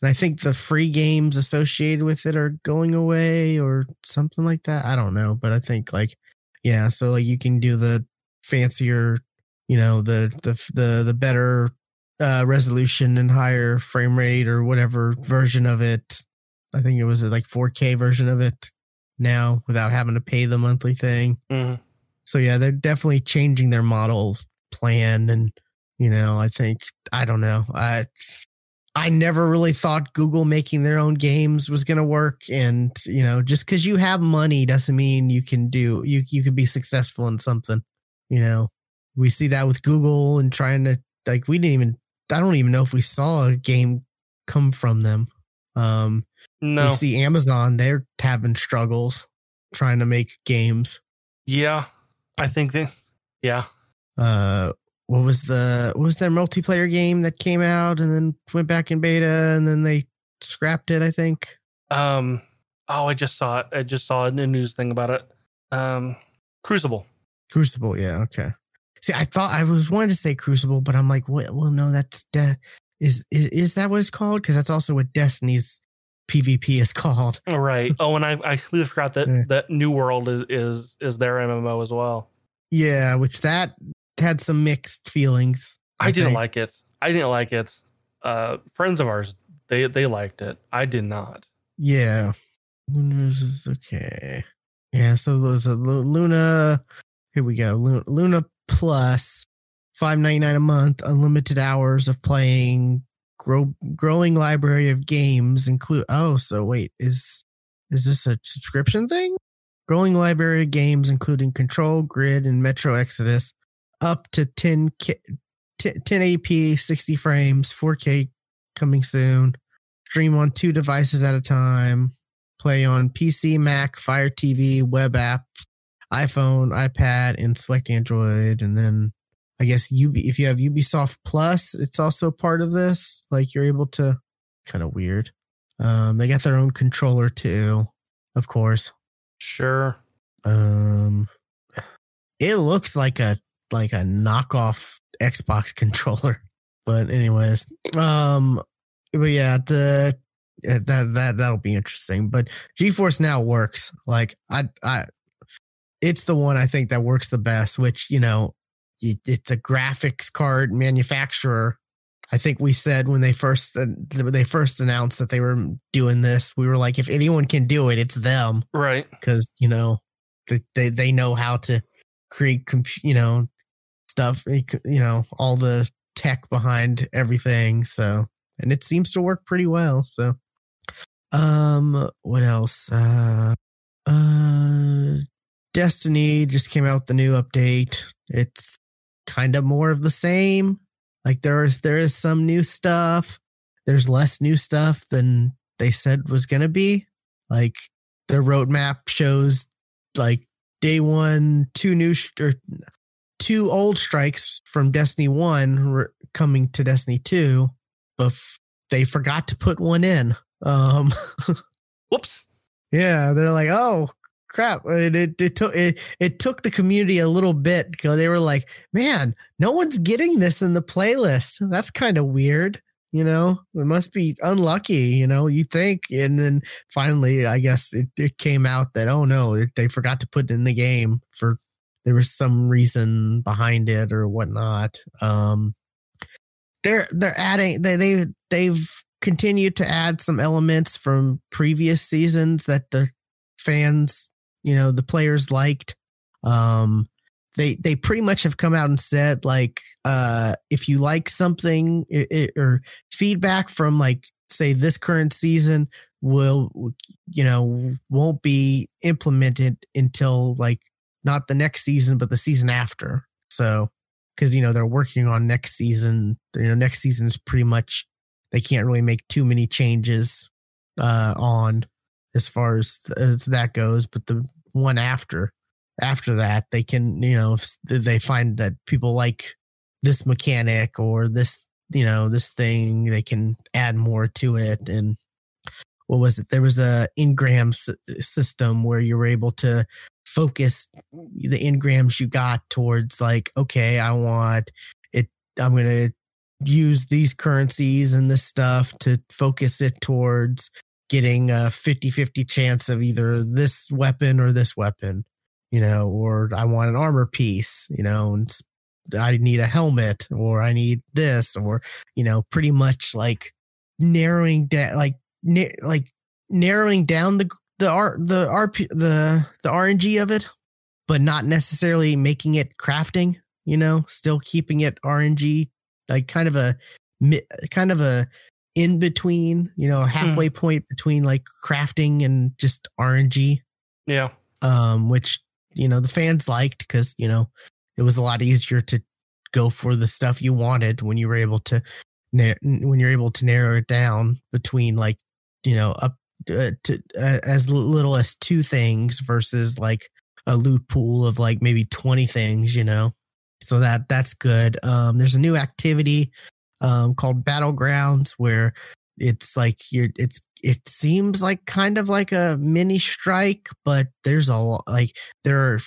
And I think the free games associated with it are going away or something like that. I don't know, but I think like yeah, so like you can do the fancier, you know, the the the the better uh resolution and higher frame rate or whatever version of it. I think it was like 4K version of it now without having to pay the monthly thing. hmm So yeah, they're definitely changing their model plan and you know, I think I don't know. I I never really thought Google making their own games was going to work and you know, just cuz you have money doesn't mean you can do you you can be successful in something, you know. We see that with Google and trying to like we didn't even I don't even know if we saw a game come from them. Um No. we see Amazon they're having struggles trying to make games. Yeah. I think they Yeah. uh what was the what was their multiplayer game that came out and then went back in beta and then they scrapped it i think Um. Oh, I just saw it. I just saw a news thing about it. Um. Crucible. crucible yeah okay see i thought i was wanting to say crucible but i'm like well, well no that's de- is, is is that what it's called because that's also what destiny's pvp is called All right. Oh, and I I completely forgot that Yeah. that New World is is is their MMO as well. yeah which that had some mixed feelings I, didn't think. like it. I didn't like it. Uh, friends of ours they they liked it. I did not. Yeah. Luna's is okay. Yeah, so there's a Luna. Here we go. Luna, Luna Plus, five ninety nine a month, unlimited hours of playing, grow, growing library of games include. Oh, so wait, is is this a subscription thing? Growing library of games including Control, Grid, and Metro Exodus, up to 10 K, 10 1080p, sixty frames, four K coming soon stream on two devices at a time, play on PC, Mac, Fire TV, web apps, iPhone, iPad, and select Android. And then I guess UB, if you have Ubisoft Plus, it's also part of this. Like you're able to kind of weird. Um, they got their own controller too, of course. Sure. Um, it looks like a like a knockoff Xbox controller, but anyways, um, but yeah, the that that that'll be interesting. But GeForce Now works. Like I I, it's the one I think that works the best. Which you know, it's a graphics card manufacturer. I think we said when they first uh, they first announced that they were doing this, we were like, if anyone can do it, it's them Right. because you know they, they they know how to create comp- you know stuff you know all the tech behind everything so and it seems to work pretty well so um what else uh uh destiny just came out with the new update it's kind of more of the same. Like there's there is some new stuff. There's less new stuff than they said was gonna be. Like their roadmap shows like day one two new sh- or two old strikes from destiny 1 re- coming to destiny 2 but f- they forgot to put one in. Um Whoops. yeah they're like oh crap. It, it, it took it, it took the community a little bit because they were like man no one's getting this in the playlist. That's kind of weird you know? It must be unlucky you know you think. And then finally i guess it, it came out that oh no they forgot to put in the game for there was some reason behind it or whatnot. Um they're they're adding they they they've continued to add some elements from previous seasons that the fans you know the players liked um they they pretty much have come out and said like uh if you like something it, it, or feedback from like say this current season will you know won't be implemented until like not the next season but the season after. So because you know they're working on next season you know next season is pretty much they can't really make too many changes uh on as far as, as that goes but the one after after that they can you know if they find that people like this mechanic or this you know this thing they can add more to it. And what was it? There was a engram s- system where you were able to focus the engrams you got towards like okay i want it i'm gonna use these currencies and this stuff to focus it towards getting a 50-50 chance of either this weapon or this weapon you know or i want an armor piece you know and i need a helmet or i need this or you know pretty much like narrowing down like na- like narrowing down the the r the rp the the rng of it but not necessarily making it crafting you know still keeping it rng like kind of a kind of a in between you know halfway mm. point between like crafting and just rng yeah. Um which you know the fans liked because you know it was a lot easier to go for the stuff you wanted when you were able to when you're able to narrow it down between like you know up uh, to uh, as little as two things versus like a loot pool of like maybe 20 things you know? So that that's good. Um there's a new activity um called battlegrounds where it's like you're it's it seems like kind of like a mini strike but there's a like there are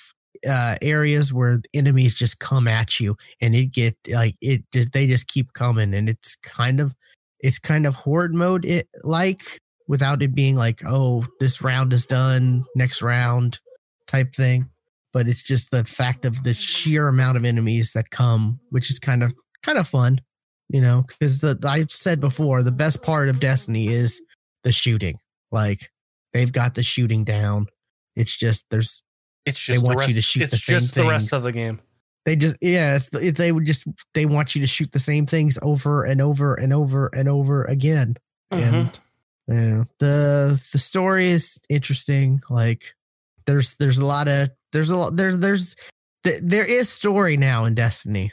uh, areas where enemies just come at you and it get like it just they just keep coming and it's kind of it's kind of horde mode it like without it being like oh this round is done next round type thing. But it's just the fact of the sheer amount of enemies that come which is kind of kind of fun you know because the i've said before the best part of destiny is the shooting like they've got the shooting down it's just there's it's just they want rest, you to shoot the same just things. the rest of the game. They just yes, they would just they want you to shoot the same things over and over and over and over again. Mm-hmm. And yeah, the the story is interesting. Like there's there's a lot of there's a lot there there's there is story now in Destiny.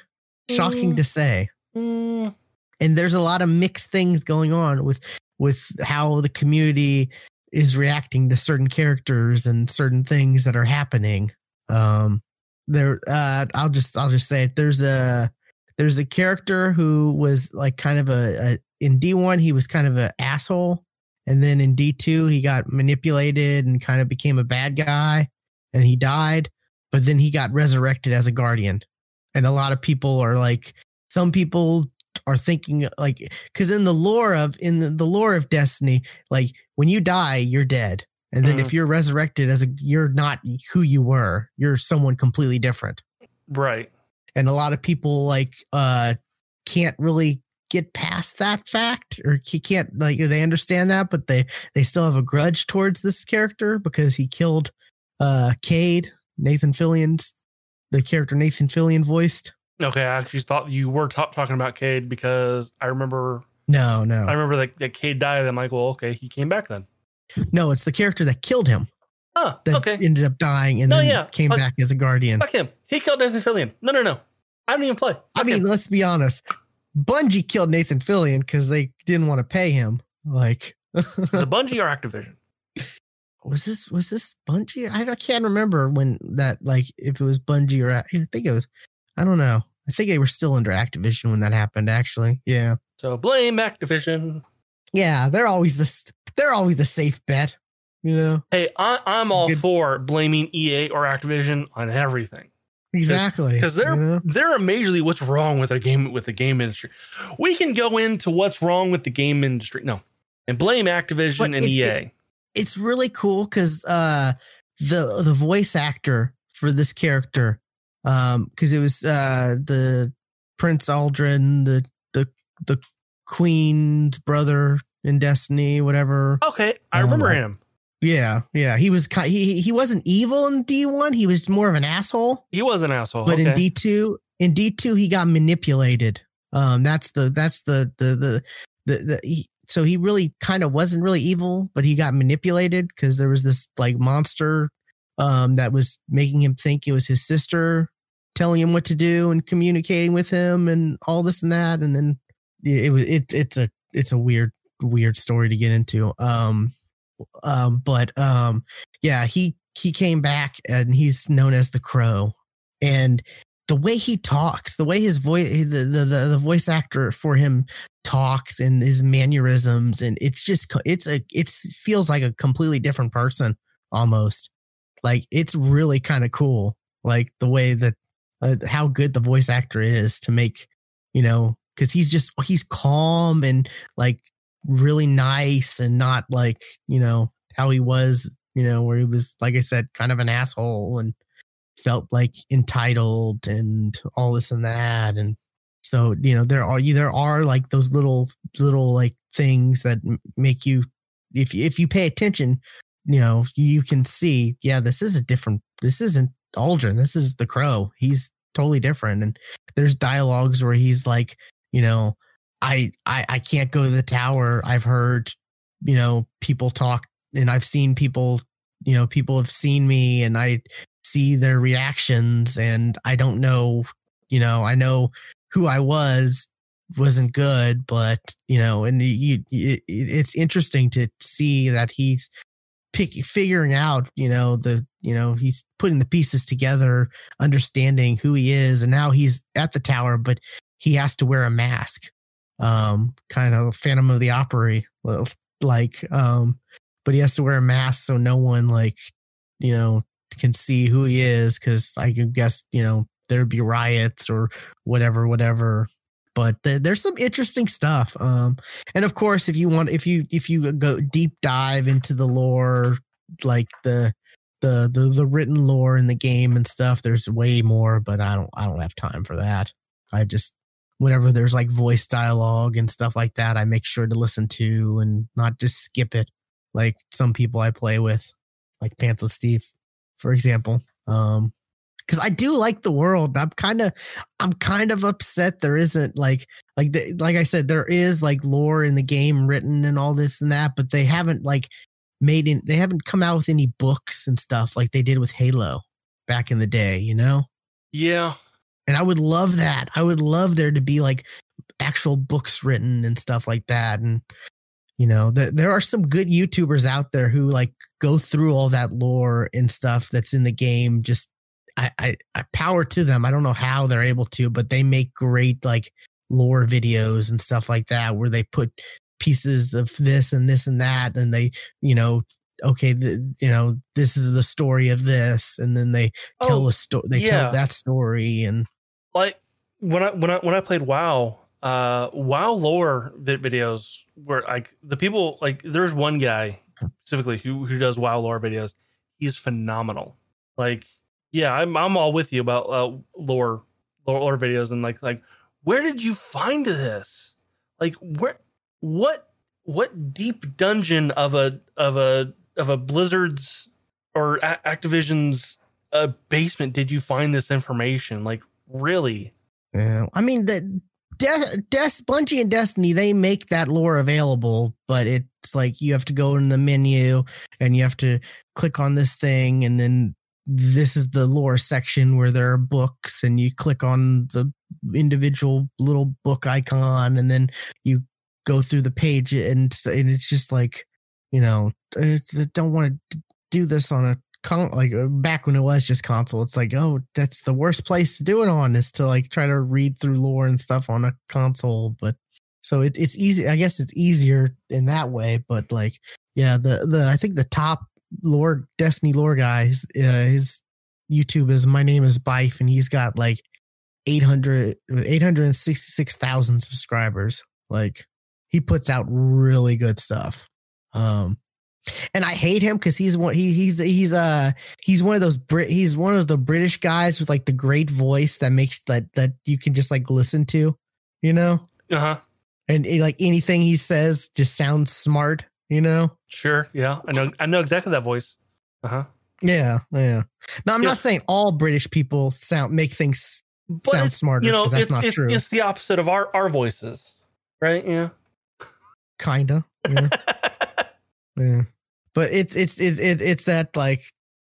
Shocking mm. to say. Mm. And there's a lot of mixed things going on with with how the community is reacting to certain characters and certain things that are happening. Um, there, uh, I'll just, I'll just say it. There's a, there's a character who was like kind of a, a in D1, he was kind of an asshole. And then in D2, he got manipulated and kind of became a bad guy and he died. But then he got resurrected as a guardian. And a lot of people are like, some people are thinking like because in the lore of in the, the, lore of destiny like when you die you're dead. And then mm-hmm. if you're resurrected as a you're not who you were you're someone completely different. Right. And a lot of people like uh can't really get past that fact or he can't like they understand that but they they still have a grudge towards this character because he killed uh Cayde Nathan Fillion's the character Nathan Fillion voiced Okay, I actually thought you were t- talking about Cayde because I remember. No, no. I remember that, that Cayde died. I'm like, well, okay, he came back then. No, it's the character that killed him. Oh, that okay. Ended up dying and no, then yeah. came fuck, back as a guardian. Fuck him. He killed Nathan Fillion. No, no, no. I didn't even play. Fuck I mean, him. let's be honest. Bungie killed Nathan Fillion because they didn't want to pay him. Like the Bungie or Activision? Was this was this Bungie? I, I can't remember when that like if it was Bungie or I think it was. I don't know. I think they were still under Activision when that happened. Actually, yeah. So blame Activision. Yeah, they're always a they're always a safe bet. You know. Hey, I, am all Good. for blaming EA or Activision on everything. Exactly, because they're you know? they're amazingly what's wrong with the game with the game industry. We can go into what's wrong with the game industry. No, and blame Activision but and it, EA. It, it's really cool because uh, the the voice actor for this character um because it was uh the prince Uldren the the the queen's brother in destiny whatever. Okay i remember um, him. yeah yeah he was he he wasn't evil in d1 he was more of an asshole. He was an asshole but okay. in d2 in d2 he got manipulated. Um that's the that's the the the the, the he, so he really kind of wasn't really evil but he got manipulated because there was this like monster um, that was making him think it was his sister telling him what to do and communicating with him and all this and that. And then it was it, it's a it's a weird weird story to get into. Um, um, but um, yeah, he he came back and he's known as the Crow, and the way he talks, the way his voice, the, the the the voice actor for him talks and his mannerisms, and it's just it's a it feels like a completely different person almost like it's really kind of cool, like the way that uh, how good the voice actor is to make, you know, because he's just he's calm and like really nice and not like you know how he was you know where he was like i said kind of an asshole and felt like entitled and all this and that. And so you know there are there are like those little little like things that make you if if you pay attention you know you can see yeah this is a different this isn't Uldren this is the crow he's totally different and there's dialogues where he's like you know I, I I can't go to the tower. I've heard, you know, people talk and I've seen people, you know, people have seen me and I see their reactions and I don't know, you know, I know who I was wasn't good, but you know, and you, you it's interesting to see that he's pick, figuring out, you know, the, you know, he's putting the pieces together, understanding who he is, and now he's at the tower, but he has to wear a mask um, kind of Phantom of the Opera like, um, but he has to wear a mask so no one like, you know, can see who he is because I guess, you know, there'd be riots or whatever, whatever. But th- there's some interesting stuff. Um, and of course, if you want, if you if you go deep dive into the lore, like the the the the written lore in the game and stuff, there's way more. But I don't I don't have time for that. I just whenever there's like voice dialogue and stuff like that, I make sure to listen to and not just skip it like some people I play with, like Pantsless Steve, for example. Um, because I do like the world. I'm kind of, I'm kind of upset there isn't like, like, the, like I said, there is like lore in the game written and all this and that, but they haven't like made in, they haven't come out with any books and stuff like they did with Halo back in the day. You know? Yeah, and I would love that. I would love there to be like actual books written and stuff like that. And, you know, the, there are some good YouTubers out there who like go through all that lore and stuff that's in the game. Just, I, I, I power to them. I don't know how they're able to, but they make great like lore videos and stuff like that where they put pieces of this and this and that and they, you know, okay, the, you know, this is the story of this, and then they tell oh, a story. They yeah. tell that story, and like when I when I when I played WoW, uh, WoW lore videos where like the people like there's one guy specifically who who does WoW lore videos. He's phenomenal. Like, yeah, I'm I'm all with you about uh, lore lore lore videos and like like where did you find this? Like where what what deep dungeon of a of a of a Blizzard's or a- Activision's uh, basement did you find this information? Like really? Yeah, I mean the De- Des- Bungie and Destiny they make that lore available, but it's like you have to go in the menu and you have to click on this thing, and then this is the lore section where there are books, and you click on the individual little book icon, and then you go through the page, and, and it's just like you know, I don't want to do this on a con like uh, back when it was just console. It's like, oh, that's the worst place to do it on is to like try to read through lore and stuff on a console. But so it, it's easy. I guess it's easier in that way. But like, yeah, the the I think the top lore Destiny lore guys, uh, his YouTube is my name is Byf, and he's got like 800 866,000 subscribers. Like he puts out really good stuff. Um, and I hate him because he's one he he's he's uh he's one of those Brit he's one of the British guys with like the great voice that makes that that you can just like listen to, you know. Uh huh. And it, like anything he says just sounds smart, you know. Sure. Yeah, I know. I know exactly that voice. Uh huh. Yeah. Yeah. Now I'm yeah. not saying all British people sound make things but sound smarter. You know, that's it's, not it's, true. It's the opposite of our our voices, right? Yeah. Kinda. Yeah. Yeah. But it's it's it's it's, it's that like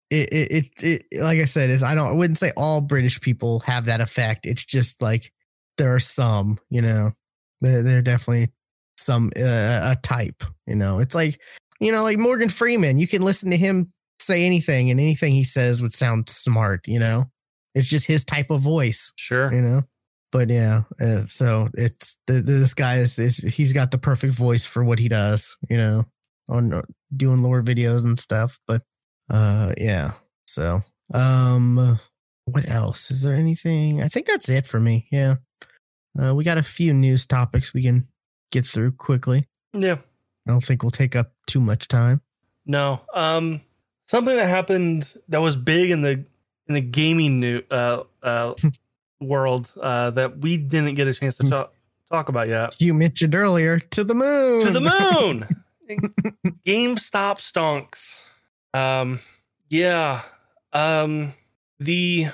it, it it, it like I said is I don't I wouldn't say all British people have that effect. It's just like there are some, you know. There are definitely some uh, a type, you know. It's like you know, like Morgan Freeman. You can listen to him say anything, and anything he says would sound smart. You know, it's just his type of voice. Sure, you know. But yeah, uh, so it's the, this guy is, is he's got the perfect voice for what he does. You know on uh, doing lore videos and stuff. But uh, yeah. So um, what else? Is there anything? I think that's it for me. Yeah. Uh, we got a few news topics we can get through quickly. Yeah. I don't think we'll take up too much time. No. Um, something that happened that was big in the in the gaming new uh, uh, world uh, that we didn't get a chance to talk talk about yet. You mentioned earlier to the moon. To the moon. GameStop stonks. Um, yeah. Um, the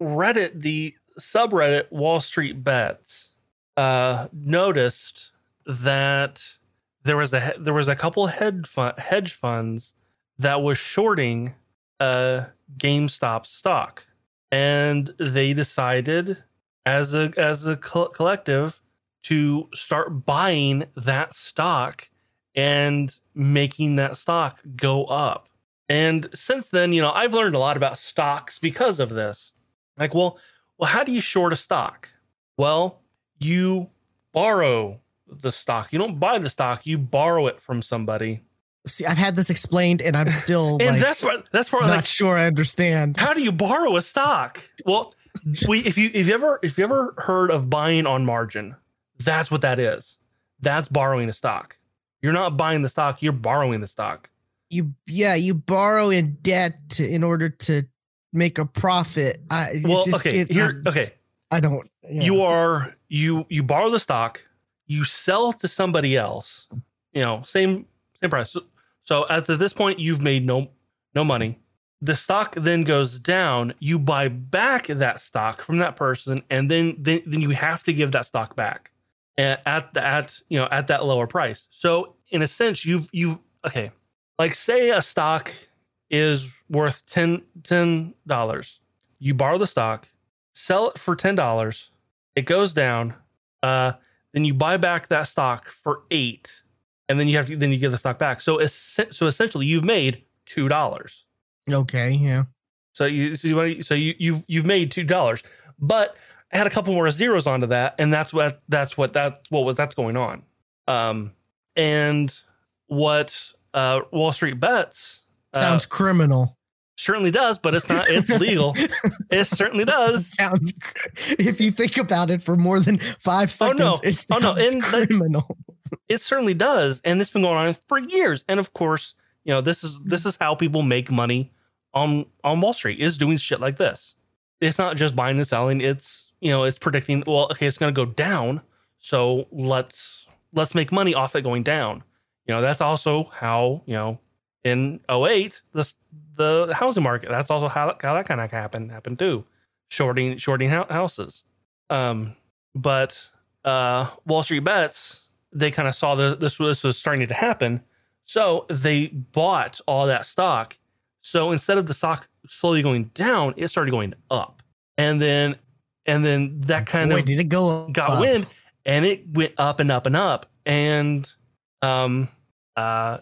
Reddit, the subreddit Wall Street Bets, uh, noticed that there was a there was a couple hedge fund, hedge funds that was shorting uh GameStop stock, and they decided as a as a co- collective to start buying that stock and making that stock go up. And since then, you know, I've learned a lot about stocks because of this. Like, well, well, how do you short a stock? Well, you borrow the stock. You don't buy the stock, you borrow it from somebody. See, I've had this explained, and I'm still And like, that's part that's part not like sure I understand. how do you borrow a stock? Well, we if you if you ever if you ever heard of buying on margin, that's what that is. That's borrowing a stock. You're not buying the stock, you're borrowing the stock. You, yeah, you borrow in debt to, in order to make a profit. I Well, just, okay, it- here okay. I, I don't. You are you you borrow the stock, you sell to somebody else, you know, same same price. So, so at this point you've made no no money. The stock then goes down, you buy back that stock from that person and then then, then you have to give that stock back at, the at you know at that lower price. So in a sense you've you've okay. Like say a stock is worth 10 dollars. You borrow the stock, sell it for ten dollars. It goes down. Uh, then you buy back that stock for eight, and then you have to then you give the stock back. So es- so essentially, you've made two dollars. okay. Yeah. So you so you so you you you've made two dollars, but add a couple more zeros onto that, and that's what that's what that's what that's going on. Um, and what uh Wall Street bets uh, Sounds criminal. Certainly does, but it's not. It's legal. it certainly does. Sounds. If you think about it for more than five oh, seconds, no. it Oh, no. And, criminal. It certainly does, and it's been going on for years. And of course, you know this is this is how people make money on on Wall Street is doing shit like this. It's not just buying and selling. It's you know it's predicting. Well, okay, it's going to go down, so let's let's make money off it going down. You know that's also how you know in 08 the the housing market. That's also how how that kind of happened happened too, shorting shorting houses. Um, but uh, Wall Street bets they kind of saw that this was, this was starting to happen, so they bought all that stock. So instead of the stock slowly going down, it started going up, and then and then that kind Boy, of did it go got up. wind, and it went up and up and up, and um uh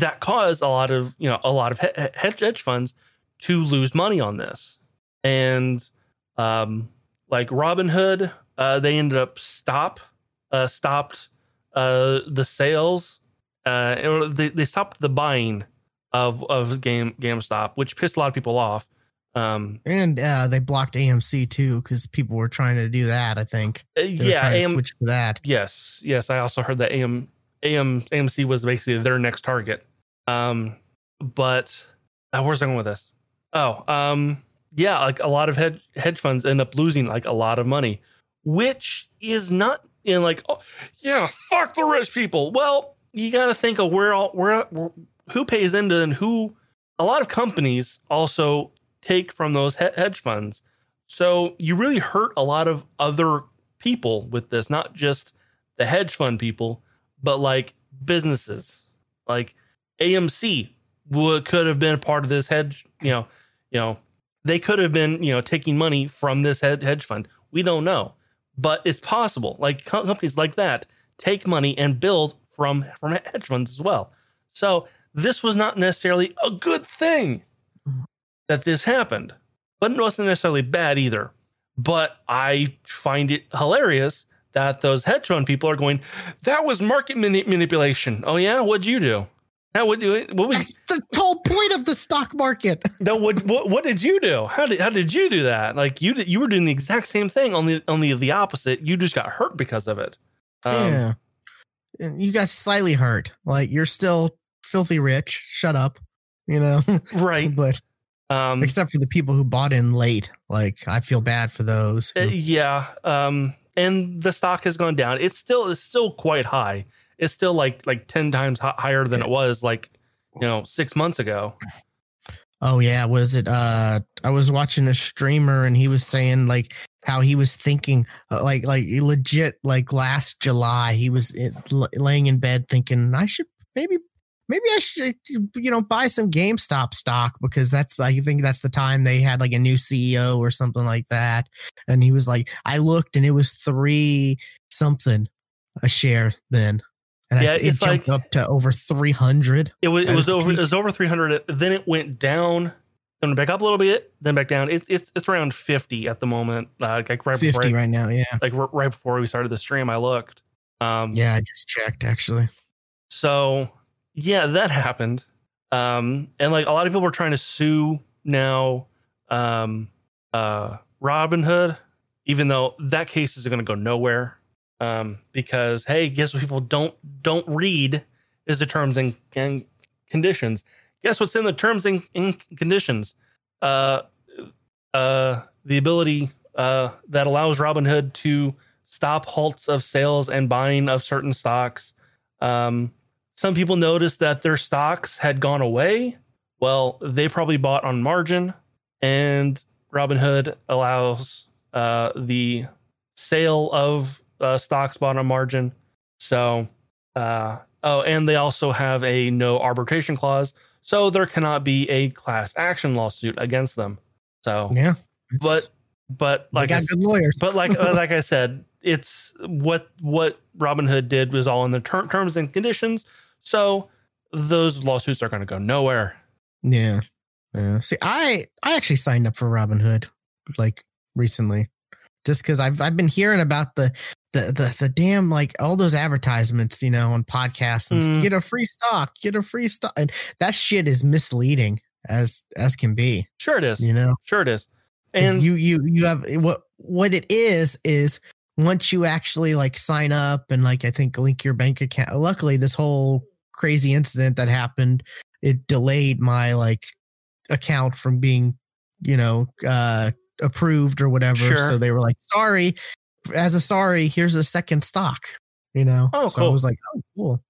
that caused a lot of you know a lot of he- he- hedge hedge funds to lose money on this, and um like Robinhood, uh, they ended up stop uh stopped uh the sales uh or they, they stopped the buying of of game GameStop, which pissed a lot of people off. Um And uh, they blocked AMC too because people were trying to do that. I think. uh, They yeah, AM, switch to that. Yes, yes. I also heard that AM AM AMC was basically their next target. Um, but uh, where's I going with this? Oh, um, yeah, like a lot of hedge hedge funds end up losing like a lot of money, which is not in like, oh, yeah, fuck the rich people. Well, you got to think of where all where, where who pays into and who. A lot of companies also take from those he- hedge funds, so you really hurt a lot of other people with this, not just the hedge fund people, but like businesses. Like AMC would could have been a part of this hedge, you know, you know, they could have been, you know, taking money from this hedge fund. We don't know. But it's possible. Like companies like that take money and build from from hedge funds as well. So this was not necessarily a good thing that this happened, but it wasn't necessarily bad either. But I find it hilarious that those hedge fund people are going, that was market mani- manipulation. Oh, yeah? What'd you do? How would you? What was That's the whole point of the stock market. no? What, what what did you do? How did how did you do that? Like you did, you were doing the exact same thing, only only the opposite. You just got hurt because of it. Um, yeah. And you got slightly hurt. Like you're still filthy rich. Shut up. You know, Right. but Um, except for the people who bought in late. Like I feel bad for those. who- Uh, yeah. Um, and the stock has gone down. It's still it's still quite high. It's still like like ten times hi- higher than it was like you know six months ago. Oh yeah, was it? Uh, I was watching a streamer and he was saying like how he was thinking, uh, like like legit, like last July he was l- laying in bed thinking I should maybe maybe I should you know buy some GameStop stock because that's I think that's the time they had like a new CEO or something like that, and he was like I looked and it was three something a share then. And Yeah, I, it it's jumped like- up to over 300. It was it was over peak. it was over three hundred. Then it went down. Then back up a little bit. Then back down. It's it's it's around fifty at the moment. Uh, like right 50 before right now, yeah. like right before we started the stream, I looked. Um, Yeah, I just checked actually. So yeah, that happened. Um, and like a lot of people were trying to sue now, um, uh, Robinhood, even though that case is going to go nowhere. Um, because hey, guess what? People don't don't read is the terms and, and conditions. Guess what's in the terms and, and conditions? Uh, uh, the ability uh that allows Robinhood to stop halts of sales and buying of certain stocks. Um, some people noticed that their stocks had gone away. Well, they probably bought on margin, and Robinhood allows uh, the sale of uh, stocks bought on margin. So, uh, oh, and they also have a no arbitration clause, so there cannot be a class action lawsuit against them. So, Yeah. but but like I got good lawyers. but like uh, like I said, it's what what Robinhood did was all in the ter- terms and conditions. So those lawsuits are going to go nowhere. yeah. Yeah. See, I I actually signed up for Robinhood like recently. Just because I've I've been hearing about the the the the damn like all those advertisements, you know, on podcasts and Mm. get a free stock, get a free stock. And that shit is misleading as as can be, Sure it is. you know. Sure it is. And you you you have what what it is is once you actually like sign up and like I think link your bank account. Luckily, this whole crazy incident that happened it delayed my like account from being you know uh approved or whatever. Sure. So they were like, sorry, as a sorry, here's a second stock. You know. Oh, so I was like, oh, cool.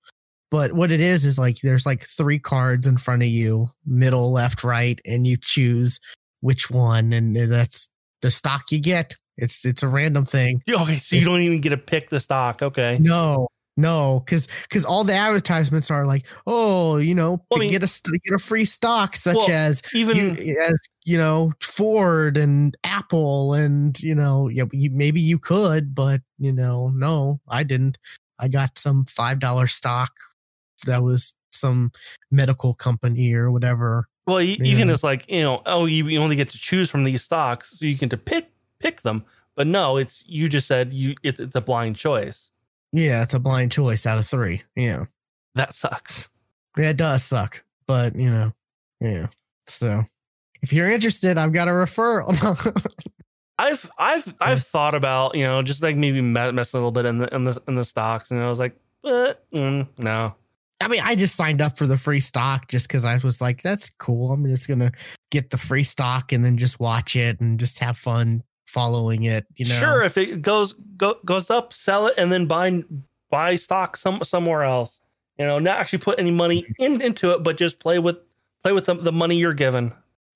But what it is is like there's like three cards in front of you, middle, left, right, and you choose which one, and that's the stock you get. It's it's a random thing. okay, so you don't even get to pick the stock. Okay. No, no, because because all the advertisements are like, oh, you know, Well, I mean- get a get a free stock such Well, as Even you, as you know Ford and Apple and you know yeah you, maybe you could but you know no I didn't I got some five dollar stock that was some medical company or whatever well, e- even Yeah. it's like you know, oh, you, you only get to choose from these stocks, so you can to pick pick them. But no, it's you just said you it's, it's a blind choice. Yeah it's a blind choice out of three. Yeah. That sucks. yeah it does suck but you know yeah. So if you're interested I've got a referral. I've I've I've thought about you know just like maybe messing a little bit in the in the in the stocks, and I was like, but mm, no, I mean, I just signed up for the free stock just because I was like, that's cool. I'm just gonna get the free stock and then just watch it and just have fun following it. You know, sure if it goes go, goes up, sell it, and then buy buy stock some somewhere else. You know, not actually put any money mm-hmm. in, into it, but just play with play with the, the money you're given.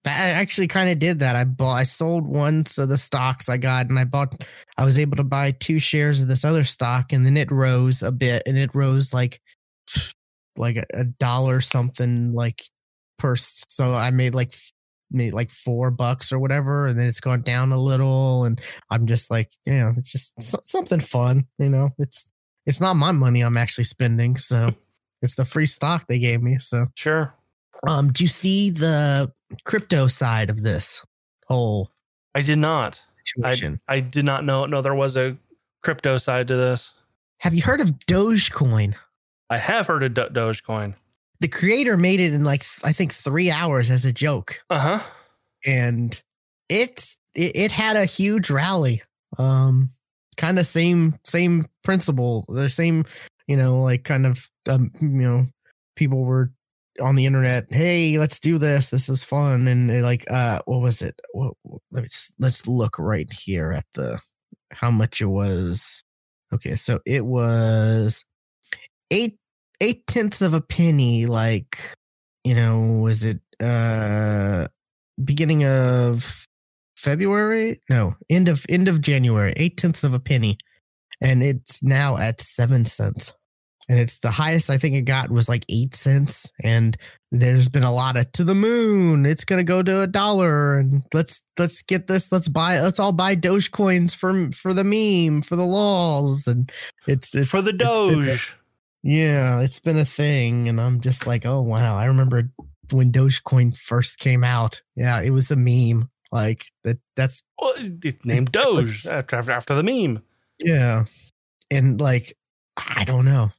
I actually kind of did that. I bought, I sold one of the stocks I got, and I bought. I was able to buy two shares of this other stock, and then it rose a bit, and it rose like, like a, a dollar something like per. So I made like made like four bucks or whatever, and then it's gone down a little, and I'm just like, yeah, it's just so- something fun, you know. It's it's not my money I'm actually spending, so it's the free stock they gave me. So, Sure, um, do you see the crypto side of this whole I did not. situation? I did not know. No, there was a crypto side to this. Have you heard of Dogecoin? I have heard of Do- Dogecoin. The creator made it in like I think three hours as a joke, Uh huh. and it's it, it had a huge rally. Um, kind of same same principle. The same, you know, like kind of um, you know, people were on the internet. Hey, let's do this. This is fun. And like, uh, what was it? What, what- let's let's look right here at the how much it was. Okay, so it was eight eight tenths of a penny. Like, you know, was it uh beginning of February? No, end of end of January. Eight tenths of a penny, and it's now at seven cents. And it's the highest I think it got was like eight cents. And there's been a lot of to the moon. It's gonna go to a dollar, and let's let's get this. Let's buy. Let's all buy Doge coins for for the meme for the laws, and it's, it's For the Doge. Yeah, it's been a thing, and I'm just like, oh wow, I remember when Dogecoin first came out. Yeah, it was a meme. Like that. That's Well, it's named Doge after, after the meme. yeah, and like I don't know.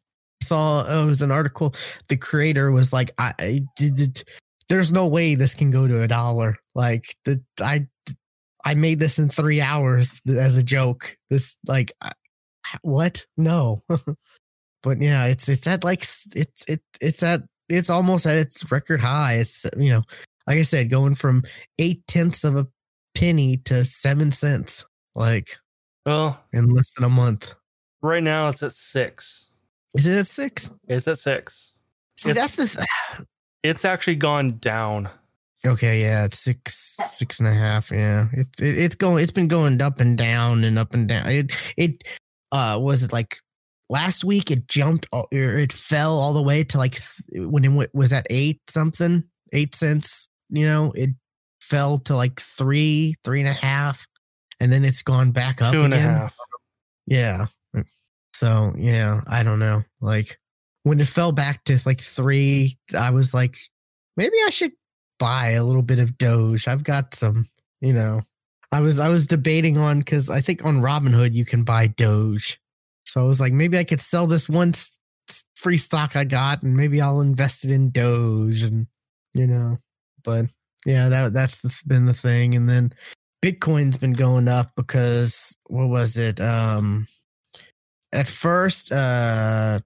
Saw oh, it was an article. The creator was like, I, I did. it- There's no way this can go to a dollar. Like the I. I made this in three hours as a joke. This like, what? No, but yeah, it's it's at like it's it it's at it's almost at its record high. It's you know, like I said, going from eight tenths of a penny to seven cents, like Well, in less than a month. right now it's at six. Is it at six? It's at six. See, It's- that's the th- It's actually gone down. okay. Yeah, it's six, six and a half. Yeah, it's it, it's going. It's been going up and down and up and down. It it uh was it like last week? It jumped or er, it fell all the way to like th- when it was at eight something, eight cents. You know, it fell to like three, three and a half, and then it's gone back up Two and a again. half. Yeah. So yeah, I don't know. Like when it fell back to like three, I was like, maybe I should buy a little bit of Doge. I've got some, you know. I was I was debating on because I think on Robinhood you can buy Doge. So I was like, maybe I could sell this one free stock I got, and maybe I'll invest it in Doge, and you know. But yeah, that that's the, been the thing, and then Bitcoin's been going up because what was it? Um, at first, uh,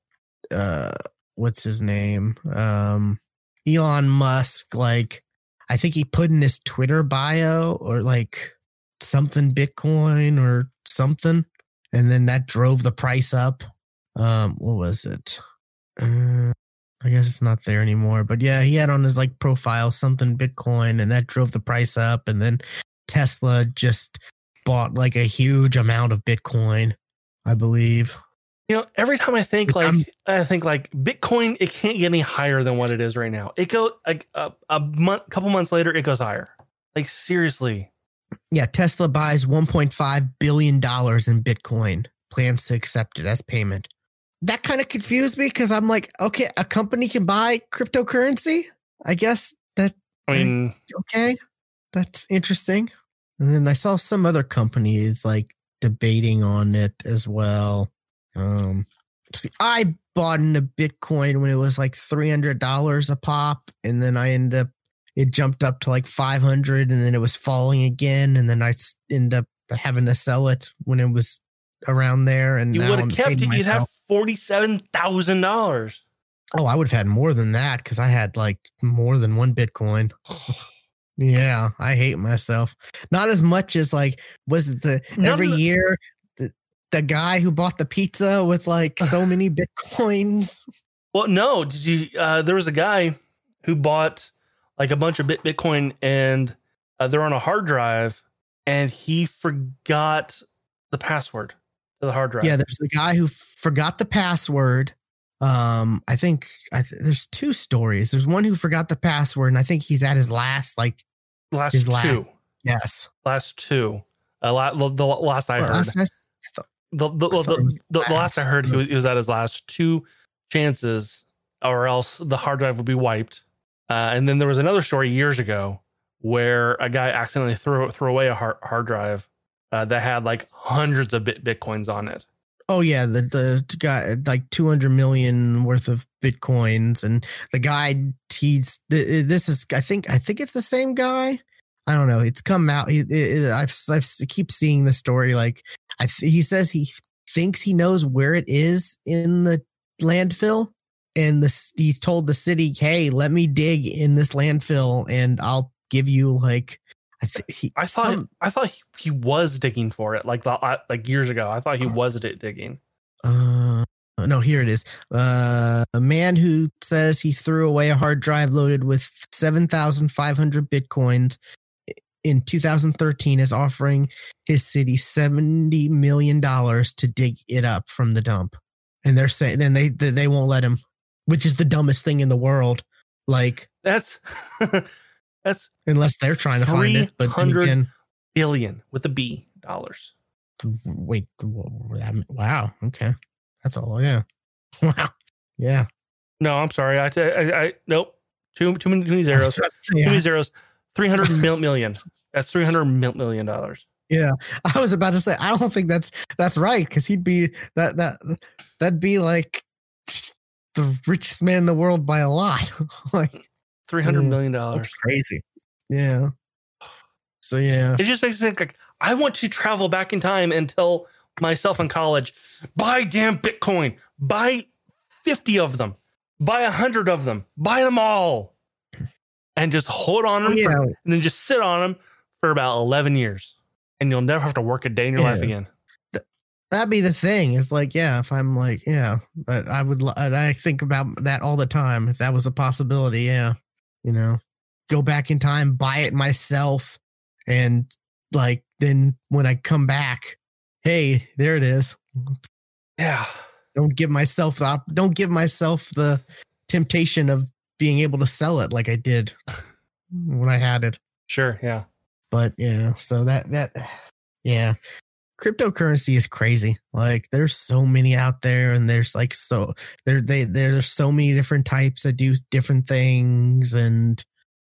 uh, what's his name? Um, Elon Musk. Like, I think he put in his Twitter bio or like something Bitcoin or something, and then that drove the price up. Um, what was it? Uh, I guess it's not there anymore. But yeah, he had on his like profile something Bitcoin, and that drove the price up. And then Tesla just bought like a huge amount of Bitcoin, I believe. You know, every time I think like I'm- I think like Bitcoin, it can't get any higher than what it is right now. It go like a, a month, couple months later, it goes higher. Like seriously, Yeah, Tesla buys 1.5 billion dollars in Bitcoin, plans to accept it as payment. That kind of confused me because I'm like, okay, a company can buy cryptocurrency. I guess that I mean, okay, that's interesting. And then I saw some other companies like debating on it as well. Um, see, I bought into Bitcoin when it was like three hundred dollars a pop, and then I ended up it jumped up to like five hundred, and then it was falling again, and then i ended up having to sell it when it was around there. And you would have kept it. You'd have forty seven thousand dollars. Oh, I would have had more than that because I had like more than one Bitcoin. Yeah, I hate myself. Not as much as like was it the None every the- year the, the guy who bought the pizza with like so many bitcoins. Well, no. Did you? Uh, there was a guy who bought like a bunch of bit Bitcoin, and uh, they're on a hard drive, and he forgot the password to the hard drive. Yeah, there's a guy who forgot the password. Um, I think I th- there's two stories. There's one who forgot the password, and I think he's at his last like last his two. last- yes. Last two. Uh, la- the, the last I Well, heard. last- last- the the, well, thought it the, the last I heard, he was, he was at his last two chances, or else the hard drive would be wiped. Uh, and then there was another story years ago where a guy accidentally threw threw away a hard, hard drive uh, that had like hundreds of bit bitcoins on it. Oh yeah, the the guy like 200 million worth of bitcoins, and the guy he's this is I think I think it's the same guy. I don't know. It's come out. He, it, I've I've keep seeing the story. Like I th- he says he thinks he knows where it is in the landfill, and the he told the city, "Hey, let me dig in this landfill, and I'll give you like." I, th- he, I thought some, I thought he, he, was digging for it like the, uh, like years ago. I thought he was digging. Uh, no, here it is. Uh, a man who says he threw away a hard drive loaded with seven thousand five hundred bitcoins in 2013 is offering his city 70 million dollars to dig it up from the dump and they're saying then they they won't let him which is the dumbest thing in the world. Like that's that's unless they're trying to find it but again, billion with a b dollars. Wait wow okay. That's all yeah. Wow yeah. No i'm sorry i i, I nope. Too too many, too many zeros. too many zeros. 300 mil million. That's 300 million dollars. Yeah, I was about to say I don't think that's that's right because he'd be that that that'd be like the richest man in the world by a lot. like three hundred million dollars. That's crazy. Yeah. So yeah, it just makes me think like I want to travel back in time and tell myself in college, buy damn Bitcoin, buy fifty of them, buy a hundred of them, buy them all, and just hold on oh, them, oh, yeah. for, and then just sit on them for about eleven years and you'll never have to work a day in your yeah. life again. That'd be the thing. It's like, yeah, if I'm like, yeah, but I would, I think about that all the time. If that was a possibility, yeah, you know, go back in time, buy it myself, and like then when I come back, hey, there it is. Yeah. Don't give myself the don't give myself the temptation of being able to sell it like I did when I had it. Sure. Yeah. But yeah, so that that yeah, cryptocurrency is crazy. Like there's so many out there, and there's like so there they there's so many different types that do different things and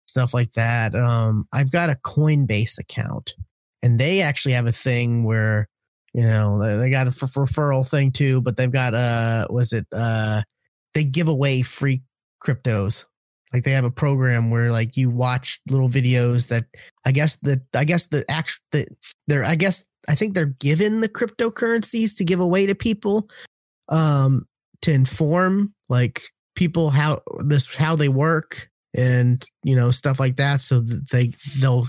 stuff like that. Um, I've got a Coinbase account, and they actually have a thing where you know they, they got a referral thing too, but they've got uh was it uh they give away free cryptos like they have a program where like you watch little videos that I guess the I guess the act that they're I guess I think they're given the cryptocurrencies to give away to people um to inform like people how this how they work and you know stuff like that so that they they'll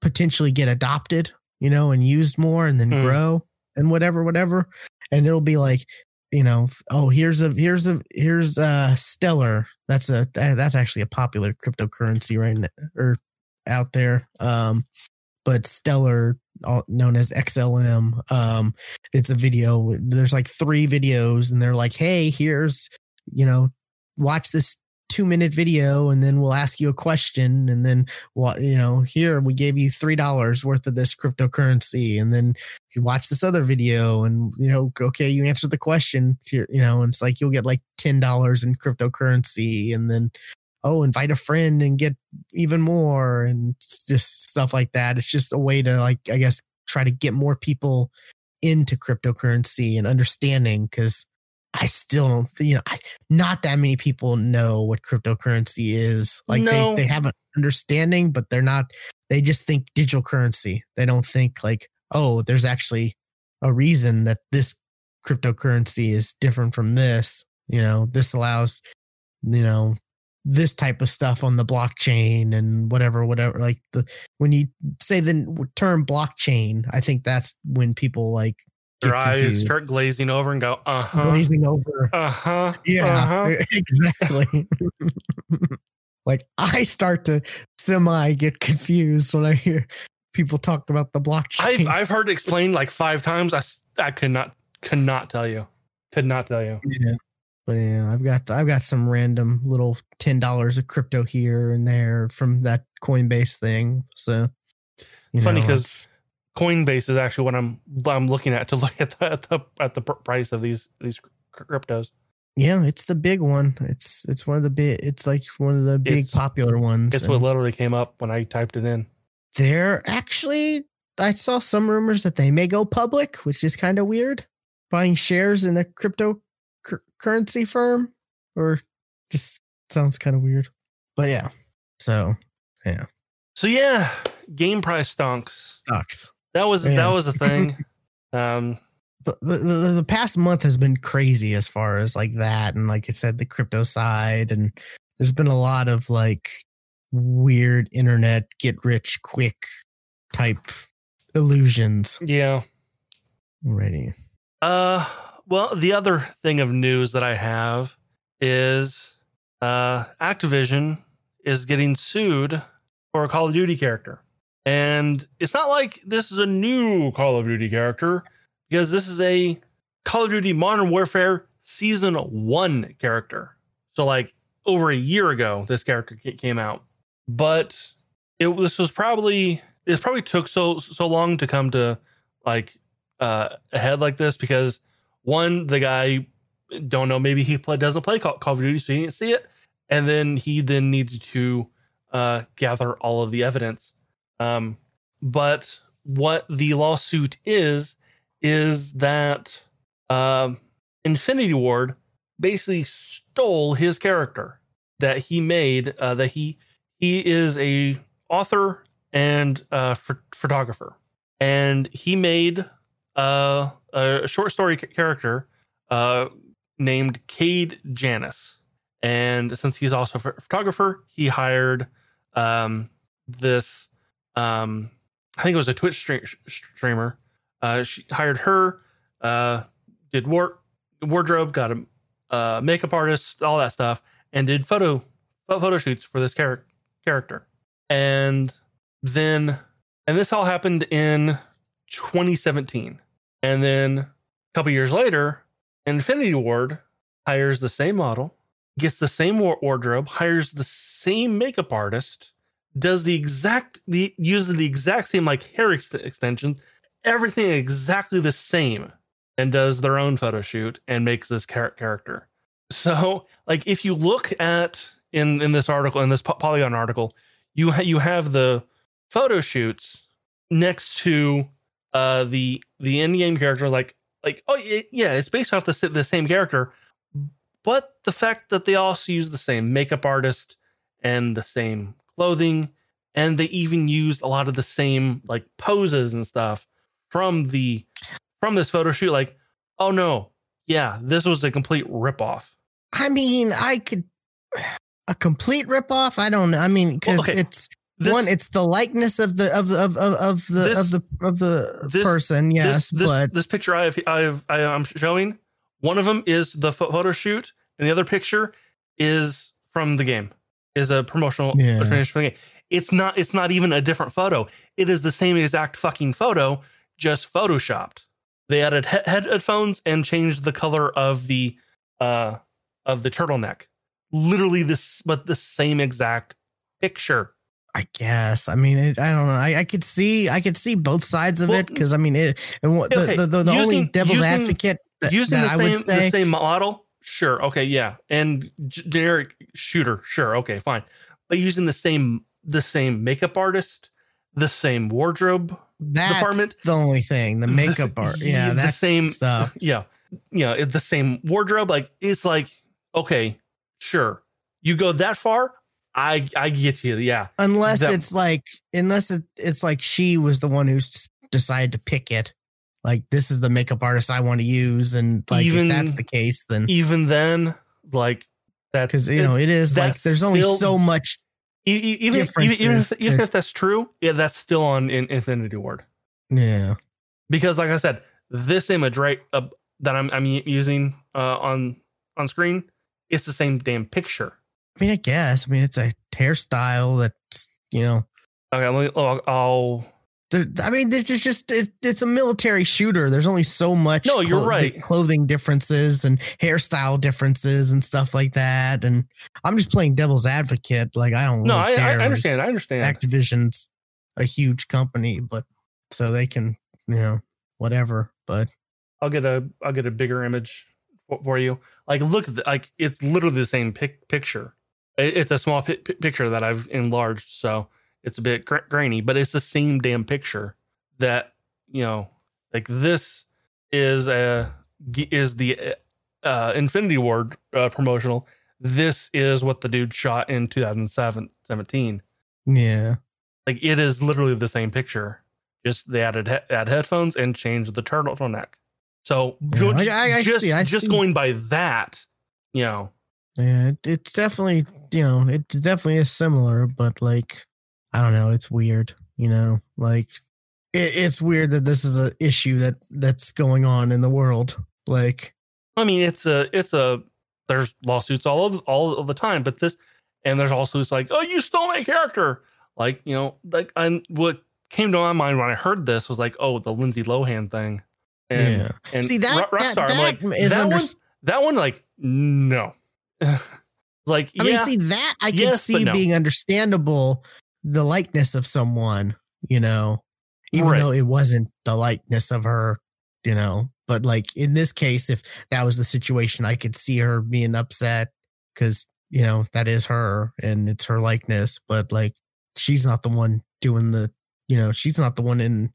potentially get adopted you know and used more and then mm. grow and whatever whatever and it'll be like you know, oh, here's a here's a here's a stellar. That's a that's actually a popular cryptocurrency right now, or out there. Um, but stellar, known as XLM, um, it's a video. There's like three videos, and they're like, hey, here's you know, watch this two minute video and then we'll ask you a question and then what you know here we gave you three dollars worth of this cryptocurrency and then you watch this other video and you know okay you answer the question here you know and it's like you'll get like ten dollars in cryptocurrency and then oh invite a friend and get even more and just stuff like that. It's just a way to like i guess try to get more people into cryptocurrency and understanding because I still don't, you know, I, not that many people know what cryptocurrency is. Like no. they, they have an understanding, but they're not, they just think digital currency. They don't think like, oh, there's actually a reason that this cryptocurrency is different from this. You know, this allows, you know, this type of stuff on the blockchain and whatever, whatever. Like the, when you say the term blockchain, I think that's when people like their eyes start glazing over and go, uh huh. Glazing over. Uh huh. Yeah, uh-huh. exactly. like I start to semi get confused when I hear people talk about the blockchain. I've, I've heard it explained like five times. I, I could not, could not tell you. Could not tell you. Yeah. But yeah, I've got I've got some random little ten dollars of crypto here and there from that Coinbase thing. So funny because Coinbase is actually what I'm I'm looking at to look at the at the, at the price of these these cryptos. Yeah, it's the big one. It's it's one of the big. It's like one of the big it's, popular ones. It's what literally came up when I typed it in. They're actually. I saw some rumors that they may go public, which is kind of weird. buying shares in a cryptocurrency firm, or just sounds kind of weird. But yeah, so yeah, so yeah, game price stonks. Sucks. That was yeah. that was a thing. um, the, the, the, the past month has been crazy as far as like that, and like I said, the crypto side, and there's been a lot of like weird internet get rich quick type illusions. Yeah. Already. Uh well, the other thing of news that I have is uh Activision is getting sued for a Call of Duty character. And it's not like this is a new Call of Duty character because this is a Call of Duty Modern Warfare Season 1 character. So, like, over a year ago, this character came out. But it this was probably it probably took so so long to come to like uh ahead like this because one the guy don't know maybe he play, doesn't play Call, Call of Duty so he didn't see it and then he then needed to uh gather all of the evidence um but what the lawsuit is is that um Infinity Ward basically stole his character that he made uh, that he he is a author and a photographer, and he made uh, a short story character uh, named Cade Janus. And since he's also a photographer, he hired um, this. Um, I think it was a Twitch stream- streamer. Uh, she hired her, uh, did work, wardrobe, got a uh, makeup artist, all that stuff, and did photo photo shoots for this character character. And then, and this all happened in 2017. And then a couple years later, Infinity Ward hires the same model, gets the same wardrobe, hires the same makeup artist, does the exact, the uses the exact same like hair ex- extension, everything exactly the same, and does their own photo shoot and makes this char- character. So, like, if you look at in in this article in this Polygon article, you ha- you have the photo shoots next to uh the the in game character like like oh yeah it's based off the the same character but the fact that they also use the same makeup artist and the same clothing and they even used a lot of the same like poses and stuff from the from this photo shoot like oh no yeah this was a complete rip off i mean i could a complete ripoff? I don't know. I mean, because well, okay. it's this, one, it's the likeness of the of the of, of, of the this, of the of the this, person. Yes, this, but this picture I have I have I am showing. One of them is the photo shoot, and the other picture is from the game. Is a promotional yeah. finish for the game. It's not. It's not even a different photo. It is the same exact fucking photo, just photoshopped. They added he- headphones and changed the color of the uh of the turtleneck literally this, but the same exact picture. I guess. I mean, it, I don't know. I, I could see, I could see both sides of well, it because I mean, it. What, okay. the, the, the, using, only devil's using, advocate that, using that the I same say, the same model, sure, okay, yeah, and generic shooter, sure, okay, fine, but using the same the same makeup artist, the same wardrobe that's department, the only thing, the makeup art, yeah, that's the same stuff, yeah, yeah, the same wardrobe, like it's like okay, Sure. You go that far, I I get you. Yeah. Unless that, it's like unless it, it's like she was the one who decided to pick it. Like this is the makeup artist I want to use, and like even, if that's the case, then even then, like that because you know it is like there's only still, so much. Even even even, if, to, even if that's true, yeah, that's still on in Infinity Ward. Yeah, because like I said, this image right uh, that I'm I'm using uh, on on screen it's the same damn picture. I mean, I guess. I mean, it's a hairstyle that's you know. Okay, let me, I'll. I'll there, I mean, it's just it, it's a military shooter. There's only so much. No, you're clo- right. Clothing differences and hairstyle differences and stuff like that. And I'm just playing devil's advocate. Like I don't. No, really I, I, understand. I understand. Activision's a huge company, but so they can you know whatever. But I'll get a I'll get a bigger image for, for you. Like, look at the, like it's literally the same pic- picture. It's a small p- picture that I've enlarged, so it's a bit gra- grainy, but it's the same damn picture. That you know, like this is a is the uh, Infinity Ward uh, promotional. This is what the dude shot in 2017. Yeah. Like it is literally the same picture. Just they added he- add headphones and changed the turtleneck. So go- I- I- I just see, I just going by that, you know, Yeah, it, it's definitely you know it definitely is similar, but like I don't know, it's weird. You know, like it, it's weird that this is a issue that that's going on in the world. Like I mean, it's a it's a there's lawsuits all of all of the time, but this and there's also it's like, oh, you stole my character. Like you know, like and what came to my mind when I heard this was like, oh, the Lindsay Lohan thing. And, Yeah. and see that Rock- that, Rockstar, I'm that like, is that under, one, that one, like, no. like, I yeah, mean, see that I can Yes, but see no. being understandable the likeness of someone, you know, even Right. though it wasn't the likeness of her, you know. But like in this case, if that was the situation, I could see her being upset because you know that is her and it's her likeness. But like she's not the one doing the, you know, she's not the one in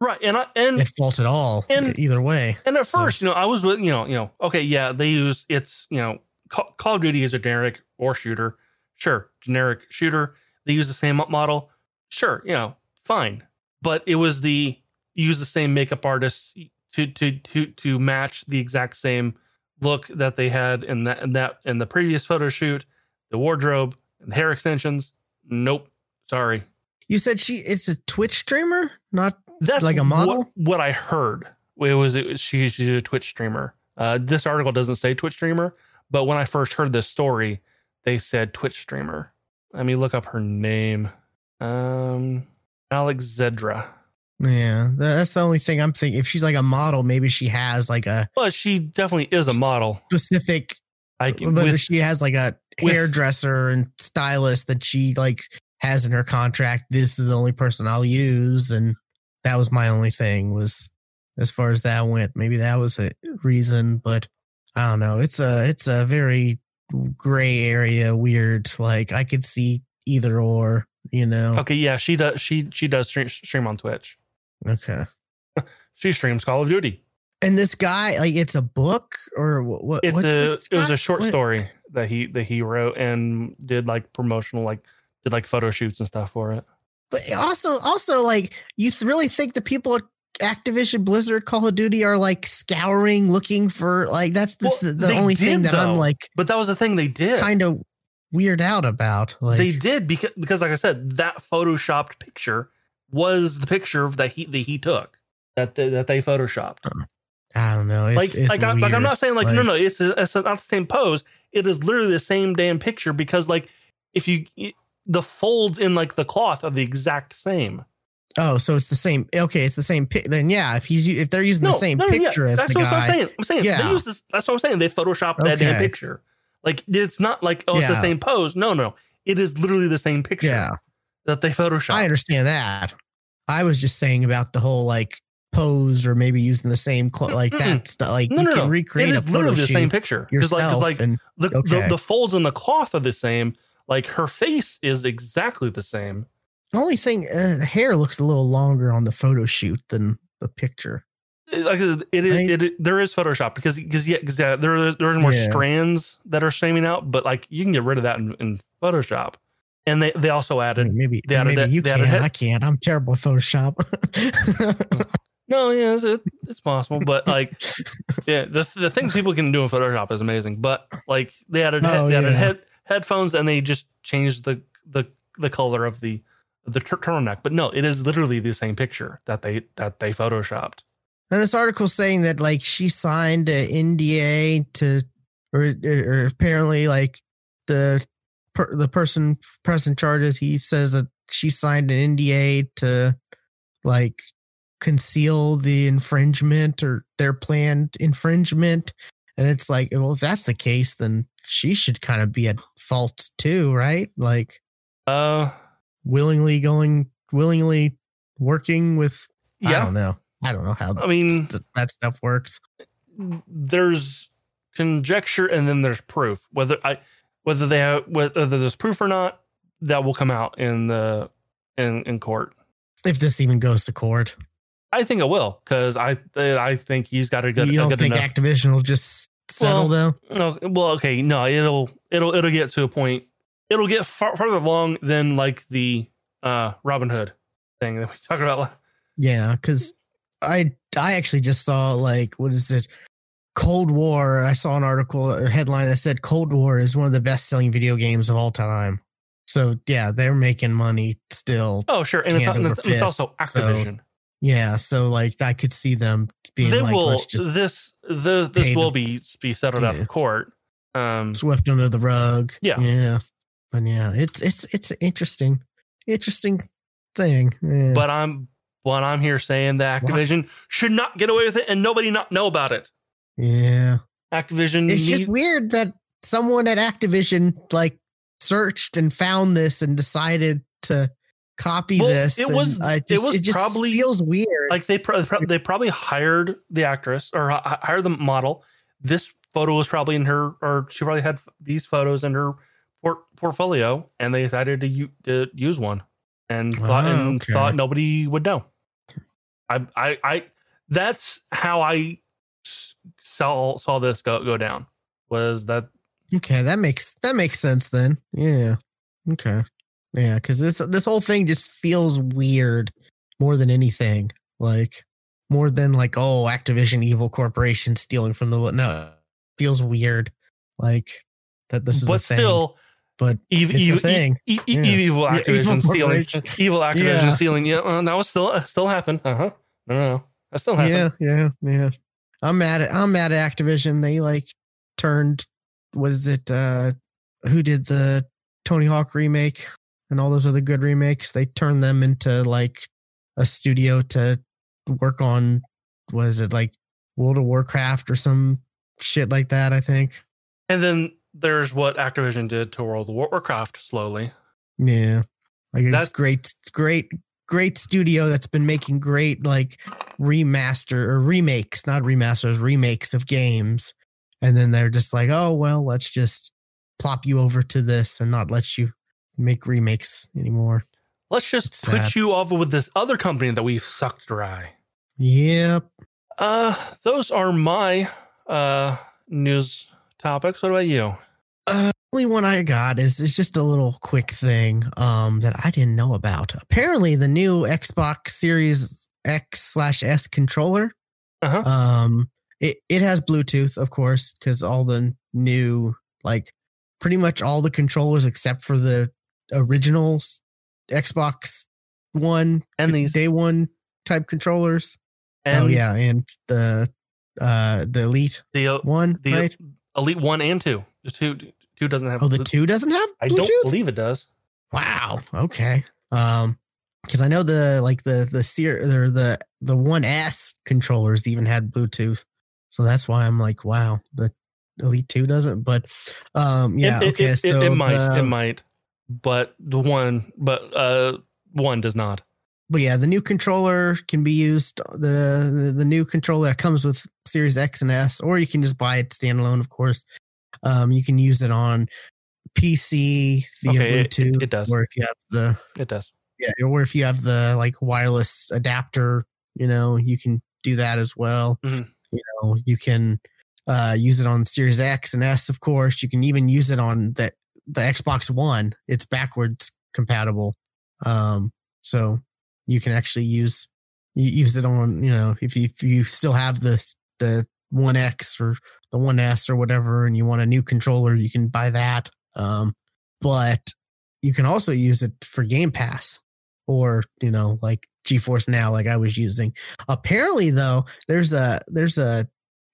right. And I and at fault at all. and- either way, And at So- first, you know, I was with, you know, you know, okay, yeah, they use it's, you know, Call, Call of Duty is a generic or shooter. Sure, generic shooter. They use the same model. Sure, you know, fine. But it was the use the same makeup artists to to to to match the exact same look that they had in that in that in the previous photo shoot, the wardrobe and the hair extensions. Nope. Sorry. you said she it's a Twitch streamer, not That's Like a model? What, what I heard. It was, it was she, she's a Twitch streamer. Uh, this article doesn't say Twitch streamer, but when I first heard this story, they said Twitch streamer. Let me look up her name. Um, Alex Zedra. Yeah, that's the only thing I'm thinking. If she's like a model, maybe she has like a But she definitely is a model. specific, I but with, she has like a with- hairdresser and stylist that she like has in her contract. This is the only person I'll use, and that was my only thing was as far as that went. Maybe that was a reason, but I don't know. It's a it's a very gray area, weird. Like I could see either or, you know. okay, yeah, she does. She she does stream, stream on Twitch. Okay. She streams Call of Duty. And this guy, like, it's a book or what? what It's a it was a short What- story that he that he wrote and did like promotional like did like photo shoots and stuff for it. But also, also, like, you really think the people Activision Blizzard Call of Duty are like scouring, looking for like that's the Well, the, only thing did, that I'm like But that was the thing they did. kind of weird out about. Like, they did because because like I said, that photoshopped picture was the picture that he that he took that they, that they photoshopped. I don't know. It's, like it's like, I, like I'm not saying like, no no it's, it's not the same pose. It is literally the same damn picture because like if you it- the folds in like the cloth are the exact same. Oh, so it's the same. Okay, it's the same. Pic- then yeah, if he's if they're using the same no, no, yeah, picture as that's the what I'm guy, saying. I'm saying Yeah. they use this. That's what I'm saying. They photoshopped that damn picture. Like it's not like oh it's the same pose. No no, it is literally the same picture yeah, that they photoshopped. I understand that. I was just saying about the whole like pose or maybe using the same clo- mm, like that stuff. Like No you no can no, recreate it a literally the same picture. Because like, yourself like and the, the the folds in the cloth are the same. Like her face is exactly the same. The only thing, uh, the hair looks a little longer on the photo shoot than the picture. It- Like it is, Right? it, it there is Photoshop because because yeah, because yeah, there are- there are more Yeah. strands that are streaming out, but like you can get rid of that in, in Photoshop. And they they also added maybe they added maybe that- you can. added I can't. I'm terrible at Photoshop. no, yeah, it's, it, it's possible, but like yeah, the the things people can do in Photoshop is amazing. But like they added Oh, they added head headphones and they just changed the the the color of the the tur- turtleneck. But no, it is literally the same picture that they that they photoshopped. And this article saying that like she signed an NDA to, or, or apparently like the per, the person pressing charges, he says that she signed an NDA to like conceal the infringement or their planned infringement. And it's like, well, if that's the case, then she should kind of be at fault too, right? Like Uh, willingly going, willingly working with. yeah. I don't know. I don't know how I mean, that stuff works. there's conjecture and then there's proof. Whether I whether they have, whether there's proof or not, that will come out in the in in court. If this even goes to court, I think it will because I I think he's got a good. you don't good think enough. Activision will just settle though? No, well, okay, no, it'll it'll it'll get to a point. It'll get far, farther along than like the uh Robin Hood thing that we talked about. Yeah, because I I actually just saw like what is it? Cold War. I saw an article or headline that said Cold War is one of the best selling video games of all time. So yeah, they're making money still. Oh, sure, and it's, and it's, it's also fist, so Activision. Yeah, so like I could see them being they like, will this this this will the- be be settled out of court. Um, swept under the rug. Yeah. yeah, but yeah, it's it's it's an interesting, interesting thing. Yeah. but I'm but I'm here saying that What? Activision should not get away with it and nobody not know about it. yeah, Activision it's needs, just weird that someone at Activision like searched and found this and decided to copy Well, this. it was- I it just, was just probably- feels weird. like they pro- they probably hired the actress or hired the model. This photo was probably in her, or she probably had these photos in her port- portfolio, and they decided to, u- to use one, and thought Ah, and okay. thought nobody would know. I, I, I. That's how I saw saw this go go down. Was that Okay, that makes that makes sense then. Yeah. Okay. Yeah, because this this whole thing just feels weird more than anything. Like more than like oh Activision Evil Corporation stealing from the no feels weird. Like that this is but a thing. still, but ev- it's a thing. e- e- Yeah. evil Yeah, Activision Evil stealing, evil Activision Yeah. stealing. Yeah, uh, that was still uh, still happened. Uh huh. No, no, no, that still happened. yeah, yeah, yeah. I'm mad at I'm mad at Activision. They like turned what is it? uh Who did the Tony Hawk remake and all those other good remakes? They turned them into like a studio to work on Was it like World of Warcraft or some shit like that. I think. And then there's what Activision did to World of Warcraft slowly. Yeah, like it's That's- great, great, great studio that's been making great like remaster or remakes, not remasters, remakes of games, and then they're just like, oh well, let's just plop you over to this and not let you make remakes anymore. Let's just It's put sad. you over with this other company that we've sucked dry. Yep. Uh, those are my uh news topics. What about you? Uh, only one I got is is just a little quick thing um that I didn't know about. Apparently, the new Xbox Series X slash S controller Uh-huh. Um, it it has Bluetooth, of course, because all the new like pretty much all the controllers except for the original Xbox One And these day one type controllers. and oh yeah, and the uh the Elite the uh, one, the right? Elite One and Two. The two two doesn't have. Oh, the Blu- two doesn't have I don't believe it does. Wow. Okay. Um, because I know the like the the seer or the the one S controllers even had Bluetooth, so that's why I'm like, wow, the Elite Two doesn't. But um, yeah, it, it- okay. it, so it, it might. the- it might. But the one, but uh, one does not. But yeah, the new controller can be used. The, the the new controller that comes with Series X and S, or you can just buy it standalone, of course. Um, you can use it on PC via Okay, Bluetooth, it- it does. or if you have the It does. yeah, or if you have the like wireless adapter, you know, you can do that as well. Mhm. You know, you can uh, use it on Series X and S, of course. You can even use it on the the Xbox One. It's backwards compatible, um, so you can actually use use it on you know if you if you still have the the One X or the One S or whatever, and you want a new controller, you can buy that. Um, but you can also use it for Game Pass or you know like GeForce Now, like I was using. Apparently, though, there's a there's a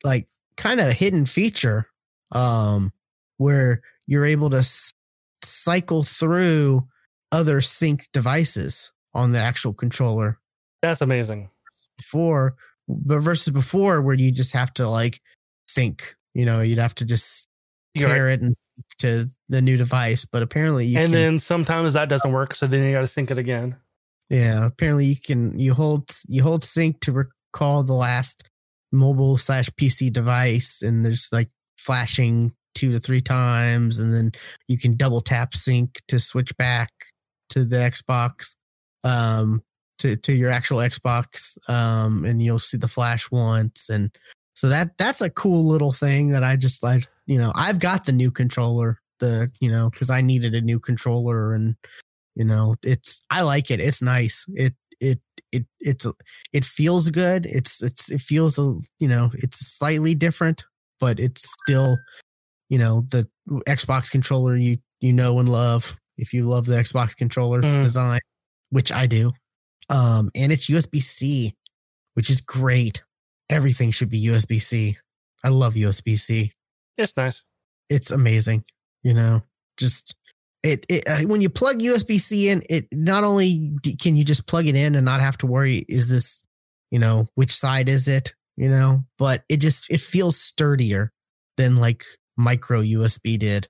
like kind of hidden feature um where you're able to s- cycle through other sync devices on the actual controller That's amazing. before but versus before where you just have to like sync you know you'd have to just You're pair right. it and sync to the new device but apparently you and can then sometimes that doesn't work, so then you got to sync it again. Yeah, apparently you can you hold you hold sync to recall the last mobile slash PC device, and there's like flashing two to three times, and then you can double tap sync to switch back to the Xbox. Um, to to your actual Xbox, um, and you'll see the flash once, and so that that's a cool little thing that I just like. You know, I've got the new controller, the you know, because I needed a new controller, and you know, it's I like it. It's nice. It it it it's it feels good. It's it's it feels a you know it's slightly different, but it's still you know the Xbox controller you you know and love if you love the Xbox controller Mhm. design, which I do. Um, and it's USB C, which is great. Everything should be USB C. I love USB C. It's nice. It's amazing. You know, just it, it uh, when you plug USB C in, it not only d- can you just plug it in and not have to worry, is this, you know, which side is it, you know, but it just it feels sturdier than like micro USB did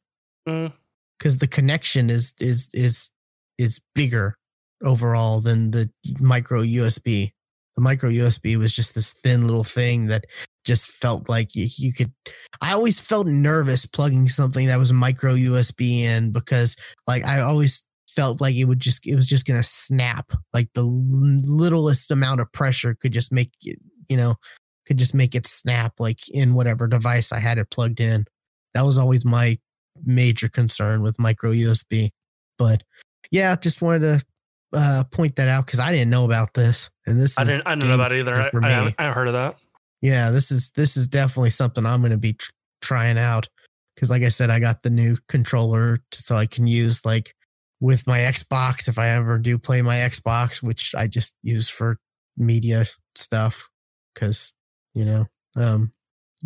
Mm, because the connection is is is is bigger overall than the micro USB. The micro USB was just this thin little thing that just felt like you, you could. I always felt nervous plugging something that was micro USB in because, like, I always felt like it would just it was just gonna snap. Like the littlest amount of pressure could just make it, you know, could just make it snap. Like in whatever device I had it plugged in. That was always my major concern with micro USB. But yeah, just wanted to uh, point that out because I didn't know about this, and this I is didn't. I didn't know about either. I, I, haven't, I haven't heard of that. yeah, this is this is definitely something I'm going to be tr- trying out because, like I said, I got the new controller to, so I can use like with my Xbox if I ever do play my Xbox, which I just use for media stuff because you know um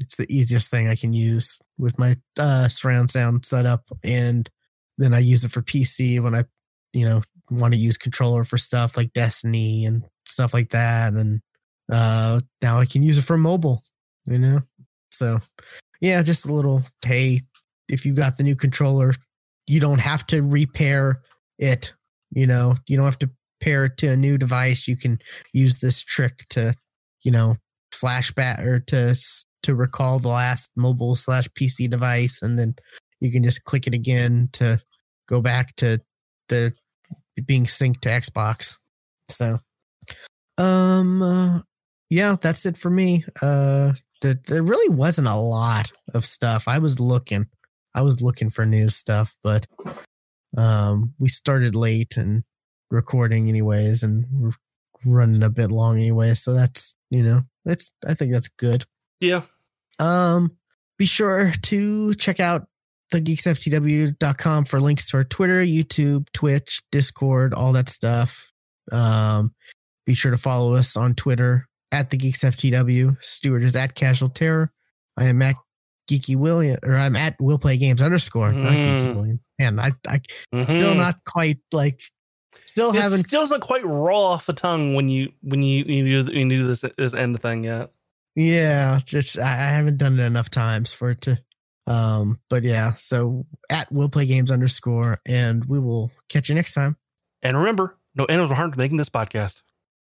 it's the easiest thing I can use with my uh surround sound setup and then I use it for PC when I you know want to use controller for stuff like Destiny and stuff like that and uh now I can use it for mobile you know? So yeah just a little hey if you got the new controller you don't have to repair it you know? You don't have to pair it to a new device. You can use this trick to you know flashback or to to recall the last mobile slash pc device and then you can just click it again to go back to the being synced to xbox. So um uh, yeah that's it for me. Uh there, there really wasn't a lot of stuff. I was looking i was looking for new stuff but um we started late and recording anyways and we're running a bit long anyway so that's you know it's i think that's good. Yeah. um be sure to check out thegeeksftw.com for links to our twitter youtube twitch discord all that stuff um be sure to follow us on twitter at the geeks ftw stuart is at casual terror i am at geeky william or i'm at will play games underscore not geeky Mm. william and i i still Mhm. not quite like still It haven't still doesn't quite roll off the tongue when you when you you do, you do this this end thing yet. Yeah, just I, I haven't done it enough times for it to. Um, but yeah, so at will play games underscore, and we will catch you next time. And remember, no animals were harmed making this podcast.